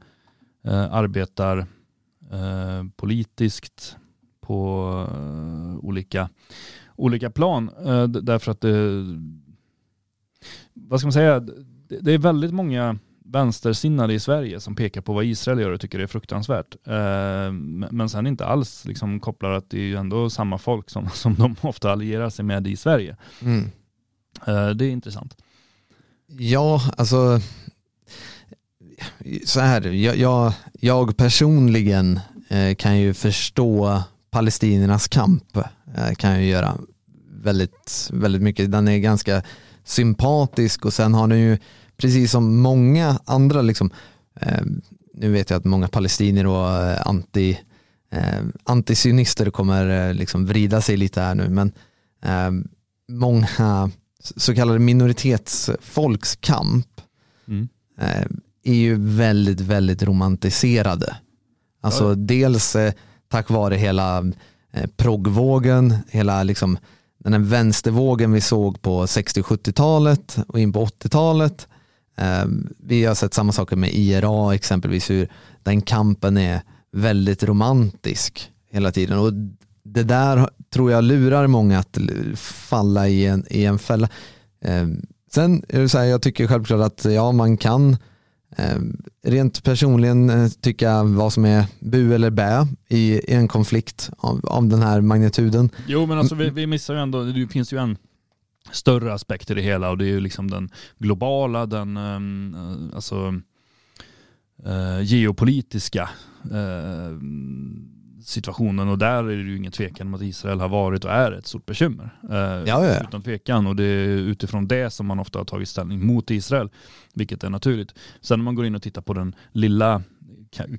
eh, arbetar eh, politiskt, på olika, olika plan. Därför att det, vad ska man säga, det, är väldigt många vänstersinnade i Sverige som pekar på vad Israel gör och tycker det är fruktansvärt. Uh, men sen inte alls liksom kopplar att det är ju ändå samma folk som, som de ofta allierar sig med i Sverige. Mm. det är intressant. Ja, alltså så här, jag, jag, jag personligen kan ju förstå palestiniernas kamp eh, kan jag göra väldigt, väldigt mycket. Den är ganska sympatisk och sen har den ju precis som många andra liksom, eh, nu vet jag att många palestinier och eh, anti, eh, antisionister kommer eh, liksom vrida sig lite här nu men eh, många så kallade minoritetsfolks kamp mm. eh, är ju väldigt, väldigt romantiserade. Alltså ja. dels tack vare hela eh, proggvågen, hela liksom, den här vänstervågen vi såg på 60-70-talet och in på 80-talet. Ehm, vi har sett samma saker med IRA exempelvis, hur den kampen är väldigt romantisk hela tiden. Och det där tror jag lurar många att falla i en, i en fälla. Ehm, sen är det så här, jag tycker självklart att ja, man kan ehm, rent personligen eh, tycka vad som är bu eller bä i, i en konflikt av, av den här magnituden. Jo men alltså vi, vi missar ju ändå, det finns ju en större aspekt i det hela och det är ju liksom den globala, den um, alltså uh, geopolitiska uh, situationen och där är det ju ingen tvekan om att Israel har varit och är ett stort bekymmer. Uh, ja, ja. Utan tvekan och det är utifrån det som man ofta har tagit ställning mot Israel, vilket är naturligt. Sen när man går in och tittar på den lilla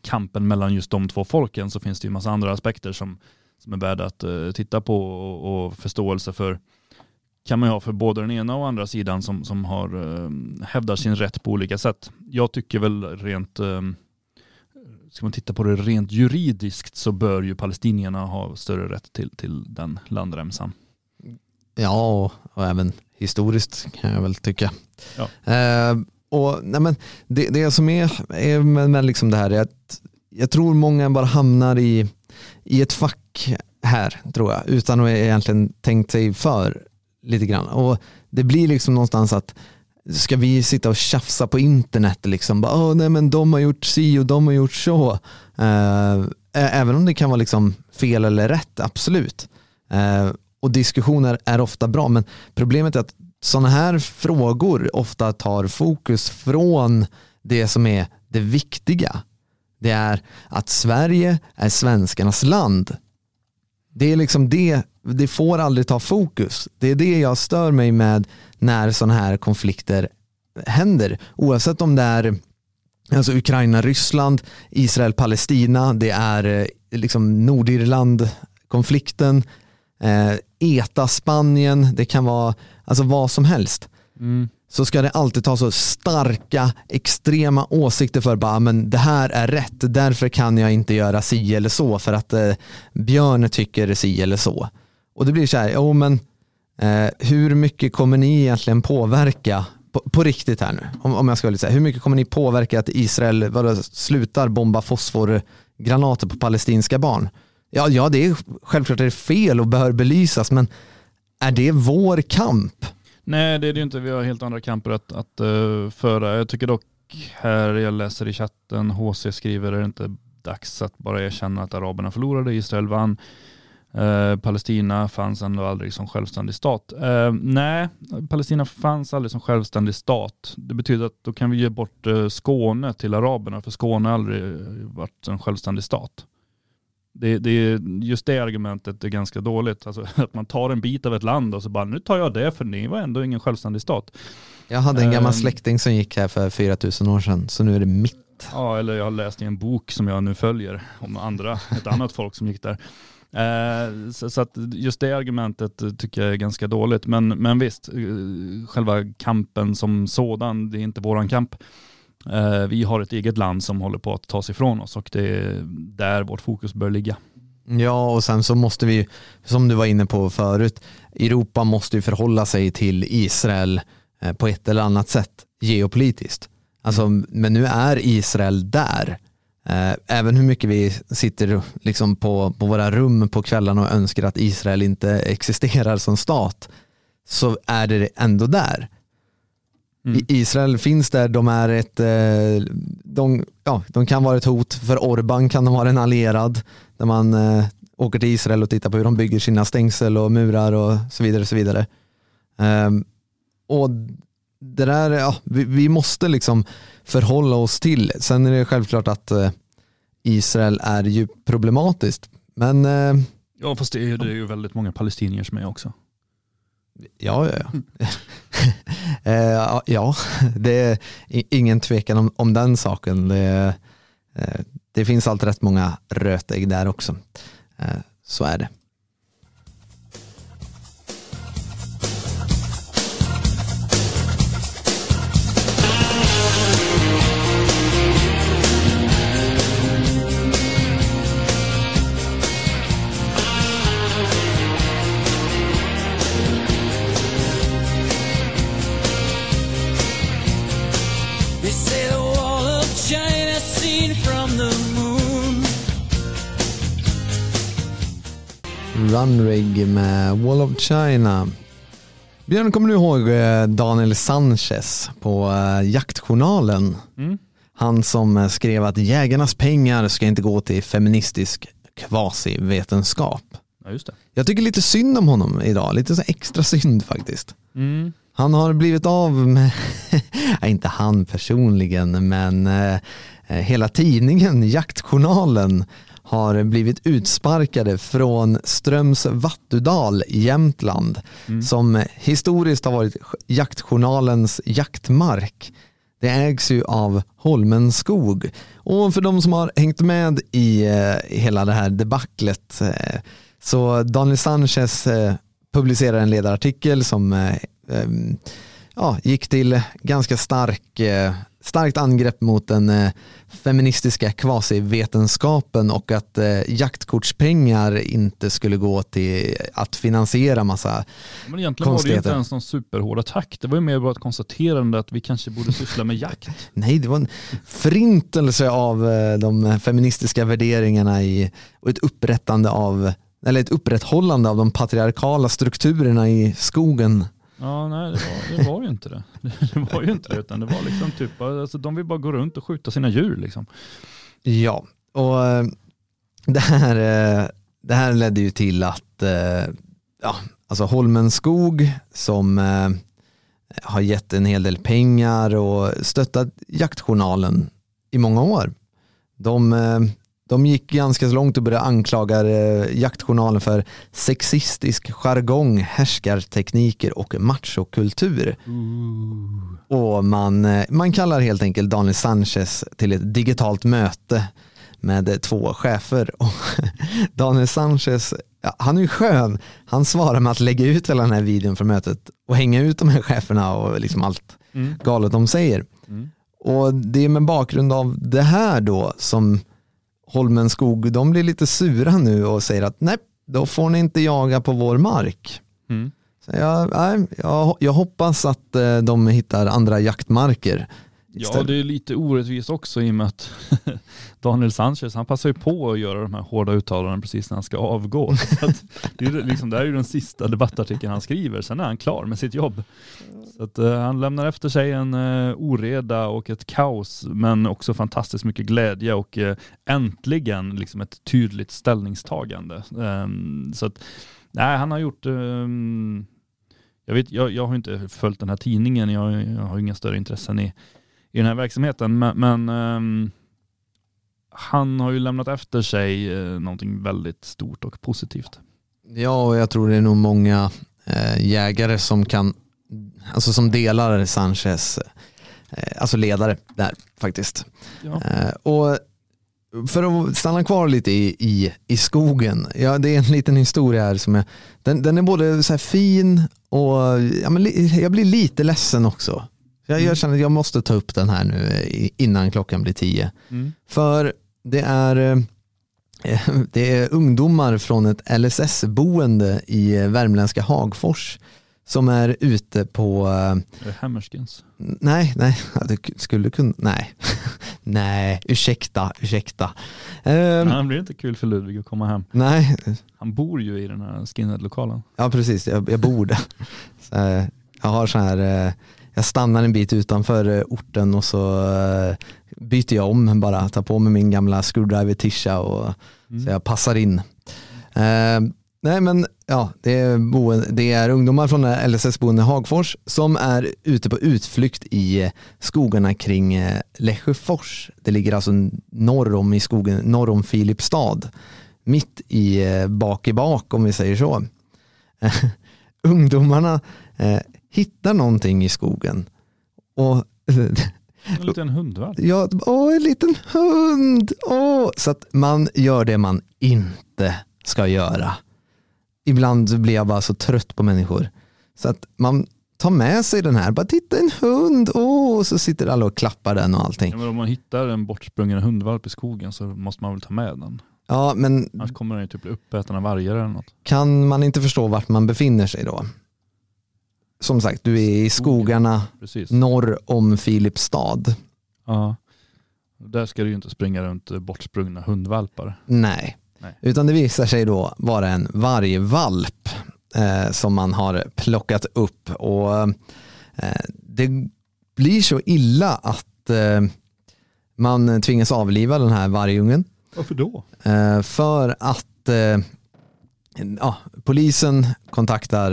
kampen mellan just de två folken så finns det ju massa andra aspekter som, som är värda att titta på och, och förståelse för kan man ju ha för både den ena och andra sidan som, som har eh, hävdar sin rätt på olika sätt. Jag tycker väl rent, eh, ska man titta på det rent juridiskt så bör ju palestinierna ha större rätt till, till den landremsan. Ja, och, och även historiskt kan jag väl tycka. Ja. Eh, och nej men, det, det som är, är med, med liksom det här är att jag tror många bara hamnar i, i ett fack här, tror jag, utan att egentligen tänkt sig för lite grann. Och det blir liksom någonstans att ska vi sitta och tjafsa på internet liksom, bara, oh, nej men de har gjort si och de har gjort så. Uh, även om det kan vara liksom fel eller rätt, absolut. Uh, och diskussioner är ofta bra, men problemet är att sådana här frågor ofta tar fokus från det som är det viktiga. Det är att Sverige är svenskarnas land. Det är liksom det det får aldrig ta fokus. Det är det jag stör mig med när sådana här konflikter händer. Oavsett om det är alltså Ukraina-Ryssland, Israel-Palestina, det är eh, liksom Nordirland-konflikten, eh, ETA-Spanien, det kan vara alltså vad som helst. Mm. Så ska det alltid ta så starka, extrema åsikter för bara, men det här är rätt, därför kan jag inte göra si eller så för att eh, Björn tycker si eller så. Och det blir så här, jo men eh, hur mycket kommer ni egentligen påverka på, på riktigt här nu? Om, om jag ska säga, hur mycket kommer ni påverka att Israel vadå, slutar bomba fosforgranater på palestinska barn? Ja, ja, det är självklart är det fel och bör belysas, men är det vår kamp? Nej, det är det ju inte. Vi har helt andra kamper att, att uh, föra. Jag tycker dock här, jag läser i chatten, HC skriver, är det inte dags att bara erkänna att araberna förlorade, Israel vann. Eh, Palestina fanns ändå aldrig som självständig stat. Eh, nej, Palestina fanns aldrig som självständig stat. Det betyder att då kan vi ge bort eh, Skåne till araberna, för Skåne har aldrig varit en självständig stat. Det, det, just det argumentet är ganska dåligt. Alltså, att man tar en bit av ett land och så bara, nu tar jag det för ni var ändå ingen självständig stat. Jag hade en gammal ehm. släkting som gick här för 4000 år sedan, så nu är det mitt. Ja, eller jag har läst i en bok som jag nu följer om andra, ett annat folk som gick där. Eh, så, så, att just det argumentet tycker jag är ganska dåligt. Men, men visst, eh, själva kampen som sådan, det är inte våran kamp. Eh, vi har ett eget land som håller på att tas ifrån oss och det är där vårt fokus bör ligga. Ja, och sen så måste vi, som du var inne på förut, Europa måste ju förhålla sig till Israel på ett eller annat sätt geopolitiskt. Alltså, men nu är Israel där även hur mycket vi sitter liksom på, på våra rum på kvällarna och önskar att Israel inte existerar som stat så är det ändå där. Mm. Israel finns där, de är ett, eh, de, ja, de kan vara ett hot, för Orban kan de vara en allierad, där man eh, åker till Israel och tittar på hur de bygger sina stängsel och murar och så vidare. Och så vidare. Um, och det där, ja, vi, vi, måste liksom förhålla oss till. Sen är det självklart att eh, Israel är ju problematiskt. Men, eh, ja fast det är, det är ju väldigt många palestinier som är också. Ja, ja, ja. eh, ja, det är ingen tvekan om, om den saken. Det, eh, det finns alltid rätt många rötägg där också. Eh, så är det. Runrig med Wall of China. Björn, kommer du ihåg eh, Daniel Sanchez på eh, Jaktjournalen? Mm. Han som skrev att jägarnas pengar ska inte gå till feministisk kvasivetenskap. Ja, just det. Jag tycker lite synd om honom idag, lite så extra synd faktiskt. Mm. Han har blivit av med, inte han personligen, men eh, hela tidningen, Jaktjournalen, har blivit utsparkade från Ströms Vattudal i Jämtland mm. som historiskt har varit Jaktjournalens jaktmark. Det ägs ju av Holmenskog och för de som har hängt med i eh, hela det här debaclet eh, så Daniel Sanchez eh, publicerar en ledarartikel som eh, ja, gick till ganska stark, starkt angrepp mot den eh, feministiska kvasivetenskapen och att eh, jaktkortspengar inte skulle gå till att finansiera massa Men egentligen var det ju inte ens någon superhård attack. Det var ju mer bara ett konstaterande att vi kanske borde syssla med jakt. Nej, det var en förintelse av de feministiska värderingarna i, och ett upprättande av eller ett upprätthållande av de patriarkala strukturerna i skogen. Ja, nej det var, det var ju inte det. Det var ju inte det, utan det var liksom typ, alltså de vill bara gå runt och skjuta sina djur liksom. Ja, och eh, det här, eh, det här ledde ju till att eh, ja, alltså Holmenskog som har gett en hel del pengar och stöttat jaktjournalen i många år. De de gick ganska långt och började anklaga eh, jaktjournalen för sexistisk jargong, härskartekniker och machokultur. Mm. Och man, eh, man kallar helt enkelt Daniel Sanchez till ett digitalt möte med två chefer. Och Daniel Sanchez, ja, han är ju skön, han svarar med att lägga ut hela den här videon från mötet och hänga ut de här cheferna och liksom allt mm. galet de säger. Mm. Och det är med bakgrund av det här då som Holmenskog, de blir lite sura nu och säger att nej, då får ni inte jaga på vår mark. Mm. Så jag, nej, jag, jag, hoppas att eh, de hittar andra jaktmarker. Ja, det är lite orättvist också i och med att Daniel Sanchez, han passar ju på att göra de här hårda uttalandena precis när han ska avgå. det, är liksom, det här är ju den sista debattartikeln han skriver, sen är han klar med sitt jobb. Så att, uh, han lämnar efter sig en uh, oreda och ett kaos, men också fantastiskt mycket glädje och uh, äntligen liksom ett tydligt ställningstagande. Um, så att, nej, han har gjort um, jag, vet, jag, jag har inte följt den här tidningen, jag, jag har inga större intressen i, i den här verksamheten, men, men um, han har ju lämnat efter sig uh, någonting väldigt stort och positivt. Ja, och jag tror det är nog många eh, jägare som kan alltså som delar Sanchez, eh, alltså ledare där faktiskt. Ja. Eh, och för att stanna kvar lite i, i, i skogen, ja, det är en liten historia här som är, den, den är både så fin och ja, men, jag blir lite ledsen också. Jag, jag mm. känner att jag måste ta upp den här nu innan klockan blir tio. Mm. För det är, eh, det är ungdomar från ett LSS-boende i värmländska Hagfors som är ute på... Är det Hammerskins? Nej, nej, det skulle kunna, nej. nej, ursäkta, ursäkta. Um, nej, det blir inte kul för Ludvig att komma hem. Nej. Han bor ju i den här skinhead-lokalen. Ja, precis, jag, jag bor där. Så, jag har så här, eh, jag stannar en bit utanför eh, orten och så eh, byter jag om bara, tar på mig min gamla screwdriver-tisha och mm. så jag passar in. Uh, Nej men ja, det är, boende, det är ungdomar från LSS-boende Hagfors som är ute på utflykt i skogarna kring eh, Lesjöfors. Det ligger alltså norr om i skogen, norr om Filipstad. Mitt i eh, bak i bak om vi säger så. Ungdomarna eh, hittar någonting i skogen. Och en liten hundvalp? Ja, åh, en liten hund. Åh. Så att man gör det man inte ska göra ibland blir jag bara så trött på människor. Så att man tar med sig den här, bara titta en hund, åh, och så sitter alla och klappar den och allting. Ja, men om man hittar en bortsprungen hundvalp i skogen så måste man väl ta med den. Ja, men Annars kommer den ju typ bli uppäten av vargar eller något. Kan man inte förstå vart man befinner sig då? Som sagt, du är i skogarna Precis. norr om Filipstad. Ja, där ska du ju inte springa runt bortsprungna hundvalpar. Nej, utan det visar sig då vara en vargvalp eh, som man har plockat upp. Och eh, Det blir så illa att eh, man tvingas avliva den här vargungen. Varför då? Eh, för att eh, ja, polisen kontaktar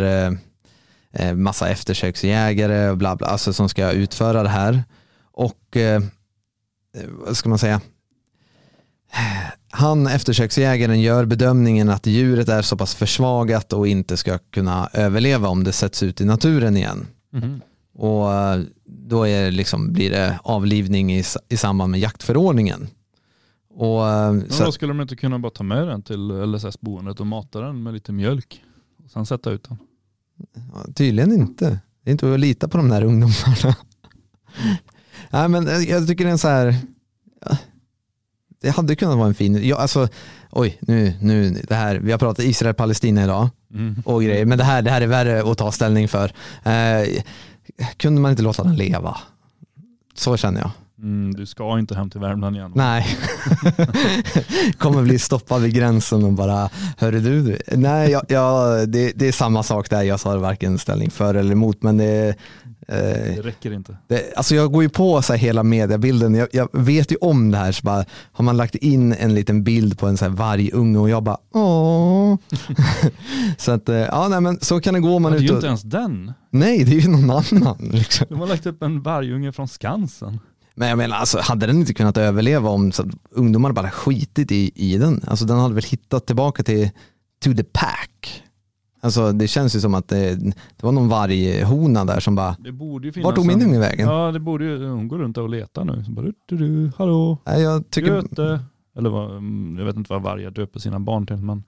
eh, massa eftersöksjägare och bla bla, alltså som ska utföra det här. Och vad ska man säga? Han, eftersöksjägaren, gör bedömningen att djuret är så pass försvagat och inte ska kunna överleva om det sätts ut i naturen igen. Mhm. Och eh, då är liksom, blir det avlivning i, i samband med jaktförordningen. Och, eh, Men så, då skulle de inte kunna bara ta med den till LSS-boendet och mata den med lite mjölk? Och sen sätta ut den? ja, tydligen inte. Det är inte att lita på de där ungdomarna. Nej, men eh, jag tycker det är en så här, det hade kunnat vara en fin, ja, alltså, oj, nu, nu, det här, vi har pratat Israel-Palestina idag Mm. och grejer, men det här, det här är värre att ta ställning för. Eh, kunde man inte låta den leva? Så känner jag. Mm, du ska inte hem till Värmland igen. Nej. Kommer bli stoppad vid gränsen och bara, hörru du, du. nej jag, jag, det, det är samma sak där, jag tar varken ställning för eller emot, men det, Det räcker inte. det, alltså jag går ju på så hela mediebilden, jag, jag vet ju om det här, så bara, har man lagt in en liten bild på en så här vargunge och jag bara, åh. så att, eh, ja nej men så kan det gå man Men det är ju inte och, ens den. nej det är ju någon annan. Liksom. De har lagt upp en vargunge från Skansen. Men jag menar, alltså, hade den inte kunnat överleva om så att ungdomar bara skitit i, i den? Alltså den hade väl hittat tillbaka till to the pack. Alltså det känns ju som att det, det var någon varghona där som bara, Det borde ju finnas vart tog min unge vägen? Ja, det borde ju, hon går runt och letar nu. Så bara, du, du, du, hallå, Nej, jag tycker, Göte. Eller vad, mm, jag vet inte vad vargar döper sina barn till, men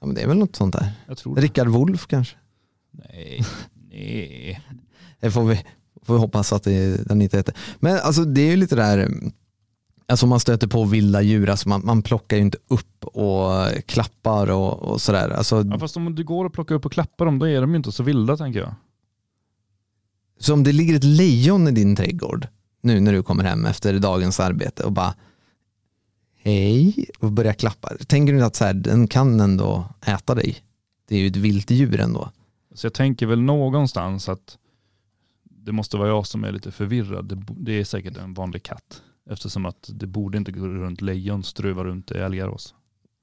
ja, men det är väl något sånt där. jag tror det. Rickard Wolff kanske? Nej, nej. Det får vi, får vi hoppas att det, den inte heter. Men alltså det är ju lite där, alltså man stöter på vilda djur, alltså man, man plockar ju inte upp och klappar och, och sådär. Alltså, Ja, fast om du går och plockar upp och klappar dem, då är de ju inte så vilda tänker jag. Så om det ligger ett lejon i din trädgård nu när du kommer hem efter dagens arbete och bara hej och börjar klappa. Tänker du att så här, den kan ändå äta dig? Det är ju ett vilt djur ändå. Så jag tänker väl någonstans att det måste vara jag som är lite förvirrad. Det, är säkert en vanlig katt. Eftersom att det borde inte gå runt lejon ströva runt i Älgarås.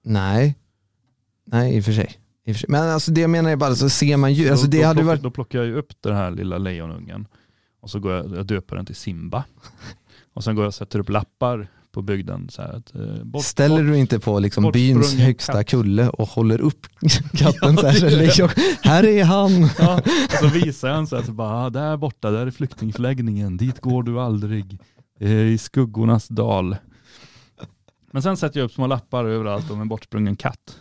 Nej, nej i och för sig. I och för sig. Men alltså det jag menar är bara så ser man djur, alltså då, det då, hade plockar, varit, då plockar jag ju upp den här lilla lejonungen och så går jag, jag döper den till Simba. Och sen går jag och sätter upp lappar på bygden. Så här att, eh, bort, ställer bort. du inte på liksom byns högsta katt. kulle och håller upp katten så här, så lejon, här är han. Ja, och så visar jag en så här, så bara, ah, där borta, där är flyktingförläggningen, dit går du aldrig. Det är I skuggornas dal. Men sen sätter jag upp små lappar överallt om en bortsprungen katt.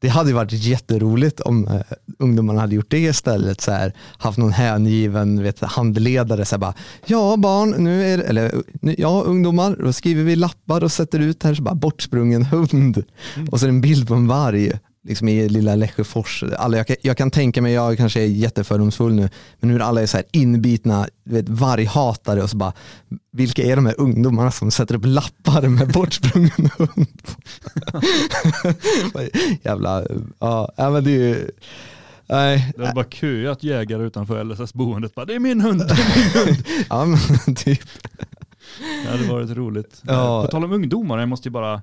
Det hade varit jätteroligt om eh, ungdomarna hade gjort det istället. Så här, haft någon hängiven vet, handledare. Så här, bara, ja barn, nu är det, eller nu, ja ungdomar, då skriver vi lappar och sätter ut här så bara bortsprungen hund. Och så en bild på en varg liksom i lilla Lesjöfors. Alla, jag, kan, jag kan tänka mig, jag kanske är jättefördomsfull nu, men hur alla är så här inbitna vet, varghatare och så bara, vilka är de här ungdomarna som sätter upp lappar med bortsprungen hund? Jävla, ja, men det är ju, nej, Det hade bara köat jägare utanför LSS-boendet. Bara, Det är min hund, det är min hund. ja men typ. Det hade varit roligt. Ja. På tal om ungdomar, jag måste ju bara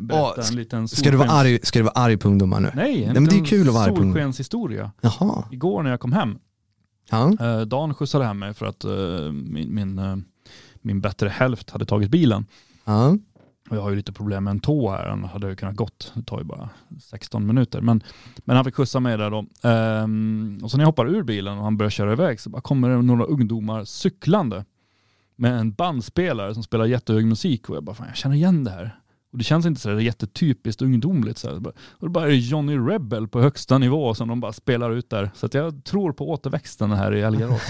berätta Åh, en liten Ska du vara solskens- arg, ska du vara arg på ungdomar nu? Nej, en men det är kul att vara arg på solskenshistoria. Jaha. Igår när jag kom hem, Ja. eh, Dan skjutsade hem mig för att eh, min, min, eh, min bättre hälft hade tagit bilen. Ja. Och jag har ju lite problem med en tå här, han hade ju kunnat gått. Det tar ju bara 16 minuter. Men, men han fick skjutsa mig där då. Ehm, och så när jag hoppar ur bilen och han börjar köra iväg så bara kommer det några ungdomar cyklande med en bandspelare som spelar jättehög musik och jag bara, fan jag känner igen det här. Och det känns inte så där jättetypiskt ungdomligt. Så här. Och då bara är det Johnny Rebel på högsta nivå som de bara spelar ut där. Så jag tror på återväxten här i Älgarås.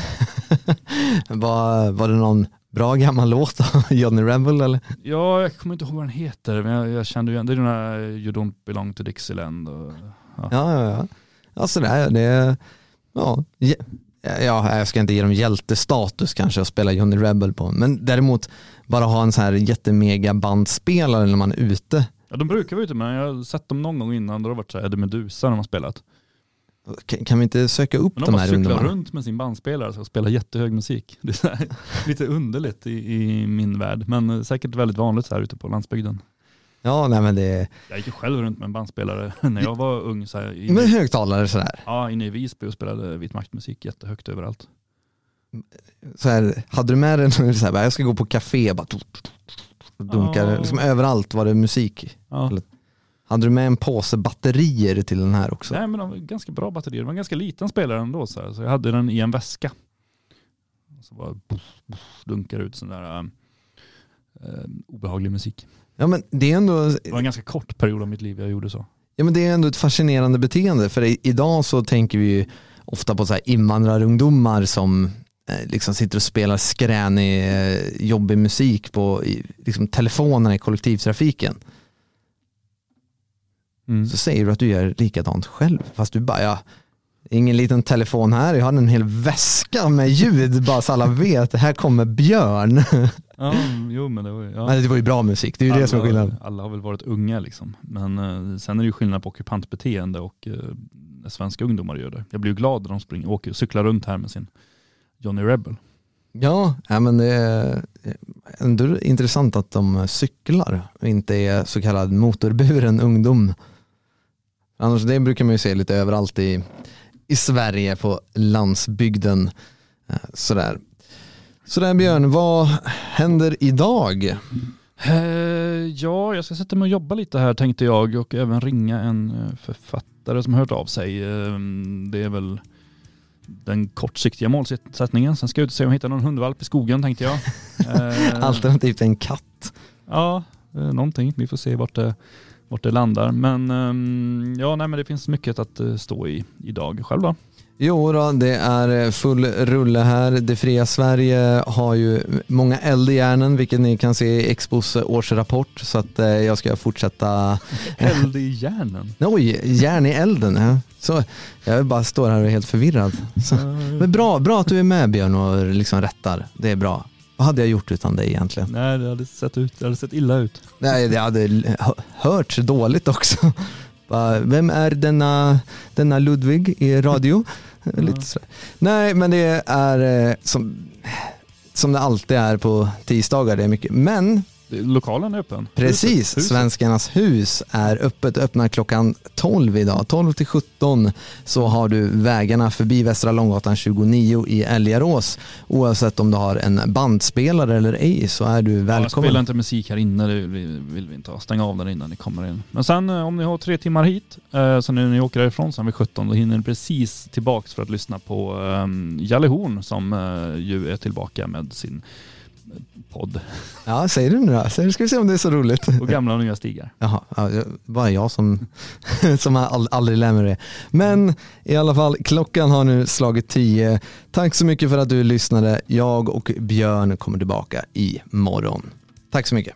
Var, var det någon bra gammal låt av Johnny Rebel eller? Ja, jag kommer inte ihåg vad den heter, men jag, jag kände ju igen, det är den här You don't belong to Dixieland. Och, Ja, ja, ja. Ja, sådär. Det, ja, ja, ja, jag ska inte ge dem hjältestatus kanske att spela Johnny Rebel på. Men däremot bara ha en så här jättemega bandspelare när man är ute. ja, de brukar vara ute, men jag har sett dem någon gång innan, då har det varit så här Eddie Meduza de har spelat. Kan vi inte söka upp Men de, de här bara cyklar ungdomarna? runt med sin bandspelare och spelar jättehög musik. Det är så lite underligt i, i min värld, men säkert väldigt vanligt här ute på landsbygden. Ja, nej men det Jag gick ju själv runt med en bandspelare när jag var ung. Så här, är inne, med högtalare sådär. ja, inne i Visby och spelade vit maktmusik jättehögt överallt. Så här, hade du med dig så här, jag ska gå på café, bara dunkar, Ja. liksom överallt var det musik. Eller- Hade du med en påse batterier till den här också? Nej men de var ganska bra batterier. Det var en ganska liten spelare ändå. Så, här. så jag hade den i en väska. Och så bara buff, buff, dunkar ut sån där eh, eh, obehaglig musik. Ja men det är ändå, Det var en ganska kort period av mitt liv jag gjorde så. ja, men det är ändå ett fascinerande beteende för i, idag så tänker vi ju ofta på så här invandrarungdomar som liksom sitter och spelar skränig, eh, jobbig musik på i, liksom telefonerna i kollektivtrafiken. Mm. Så säger du att du gör likadant själv fast du bara ja, ingen liten telefon här, jag har en hel väska med ljud bara så alla vet, här kommer Björn. Ja, jo men det var ju... Ja. Men det var ju bra musik, det är ju det som är skillnaden. alla har väl varit unga liksom. Men eh, sen är det ju skillnad på ockupantbeteende och eh, svenska ungdomar gör det. Jag blir ju glad när de springer, åker, cyklar runt här med sin Johnny Rebel. Ja, men det är ändå intressant att de cyklar och inte är så kallad motorburen ungdom. Annars det brukar man ju se lite överallt i, i Sverige på landsbygden. Eh, Sådär. Sådär Björn, vad händer idag? Eh, ja, jag ska sätta mig och jobba lite här tänkte jag och även ringa en eh, författare som hört av sig. Eh, det är väl den kortsiktiga målsättningen. Sen ska jag ut och se om jag hittar någon hundvalp i skogen tänkte jag. Eh, Alternativt en katt. Ja, eh, någonting. Vi får se vart det, vart det landar. Men ehm, ja, nej, men det finns mycket att eh, stå i idag. Själv då? Jo då, det är full rulle här. Det fria Sverige har ju många eldhjärnen, vilket ni kan se i Expos årsrapport. Så att eh, jag ska fortsätta Eld i järnen. Oj, järn i elden. Så, jag bara står här och är helt förvirrad. Så. Men bra, bra att du är med Björn och liksom rättar. Det är bra. Vad hade jag gjort utan dig egentligen? Nej, det hade sett, ut, det hade sett illa ut. Nej, det hade hö- hörts dåligt också. Vem är denna, denna Ludvig i radio? Mm. Lite sådär. Nej, men det är eh, som, som det alltid är på tisdagar. Det är mycket. Men Lokalen är öppen. Precis, Huset. Svenskarnas hus är öppet, öppnar klockan 12 idag. 12 till 17 så har du vägarna förbi Västra Långgatan 29 i Älgarås. Oavsett om du har en bandspelare eller ej så är du Ja, välkommen. spela inte musik här inne, det vill, vi inte ha. Stäng av den innan ni kommer in. Men sen eh, om ni har tre timmar hit, eh, så när ni åker därifrån sen vid 17, då hinner ni precis tillbaks för att lyssna på um, Jalle Horn som eh, ju är tillbaka med sin podd Ja, säg det nu då. Säg, ska vi se om det är så roligt. och gamla och nya stigar. Jaha, ja, bara jag som, som aldrig lär mig det. Men i alla fall, klockan har nu slagit 10. Tack så mycket för att du lyssnade. Jag och Björn kommer tillbaka imorgon. Tack så mycket.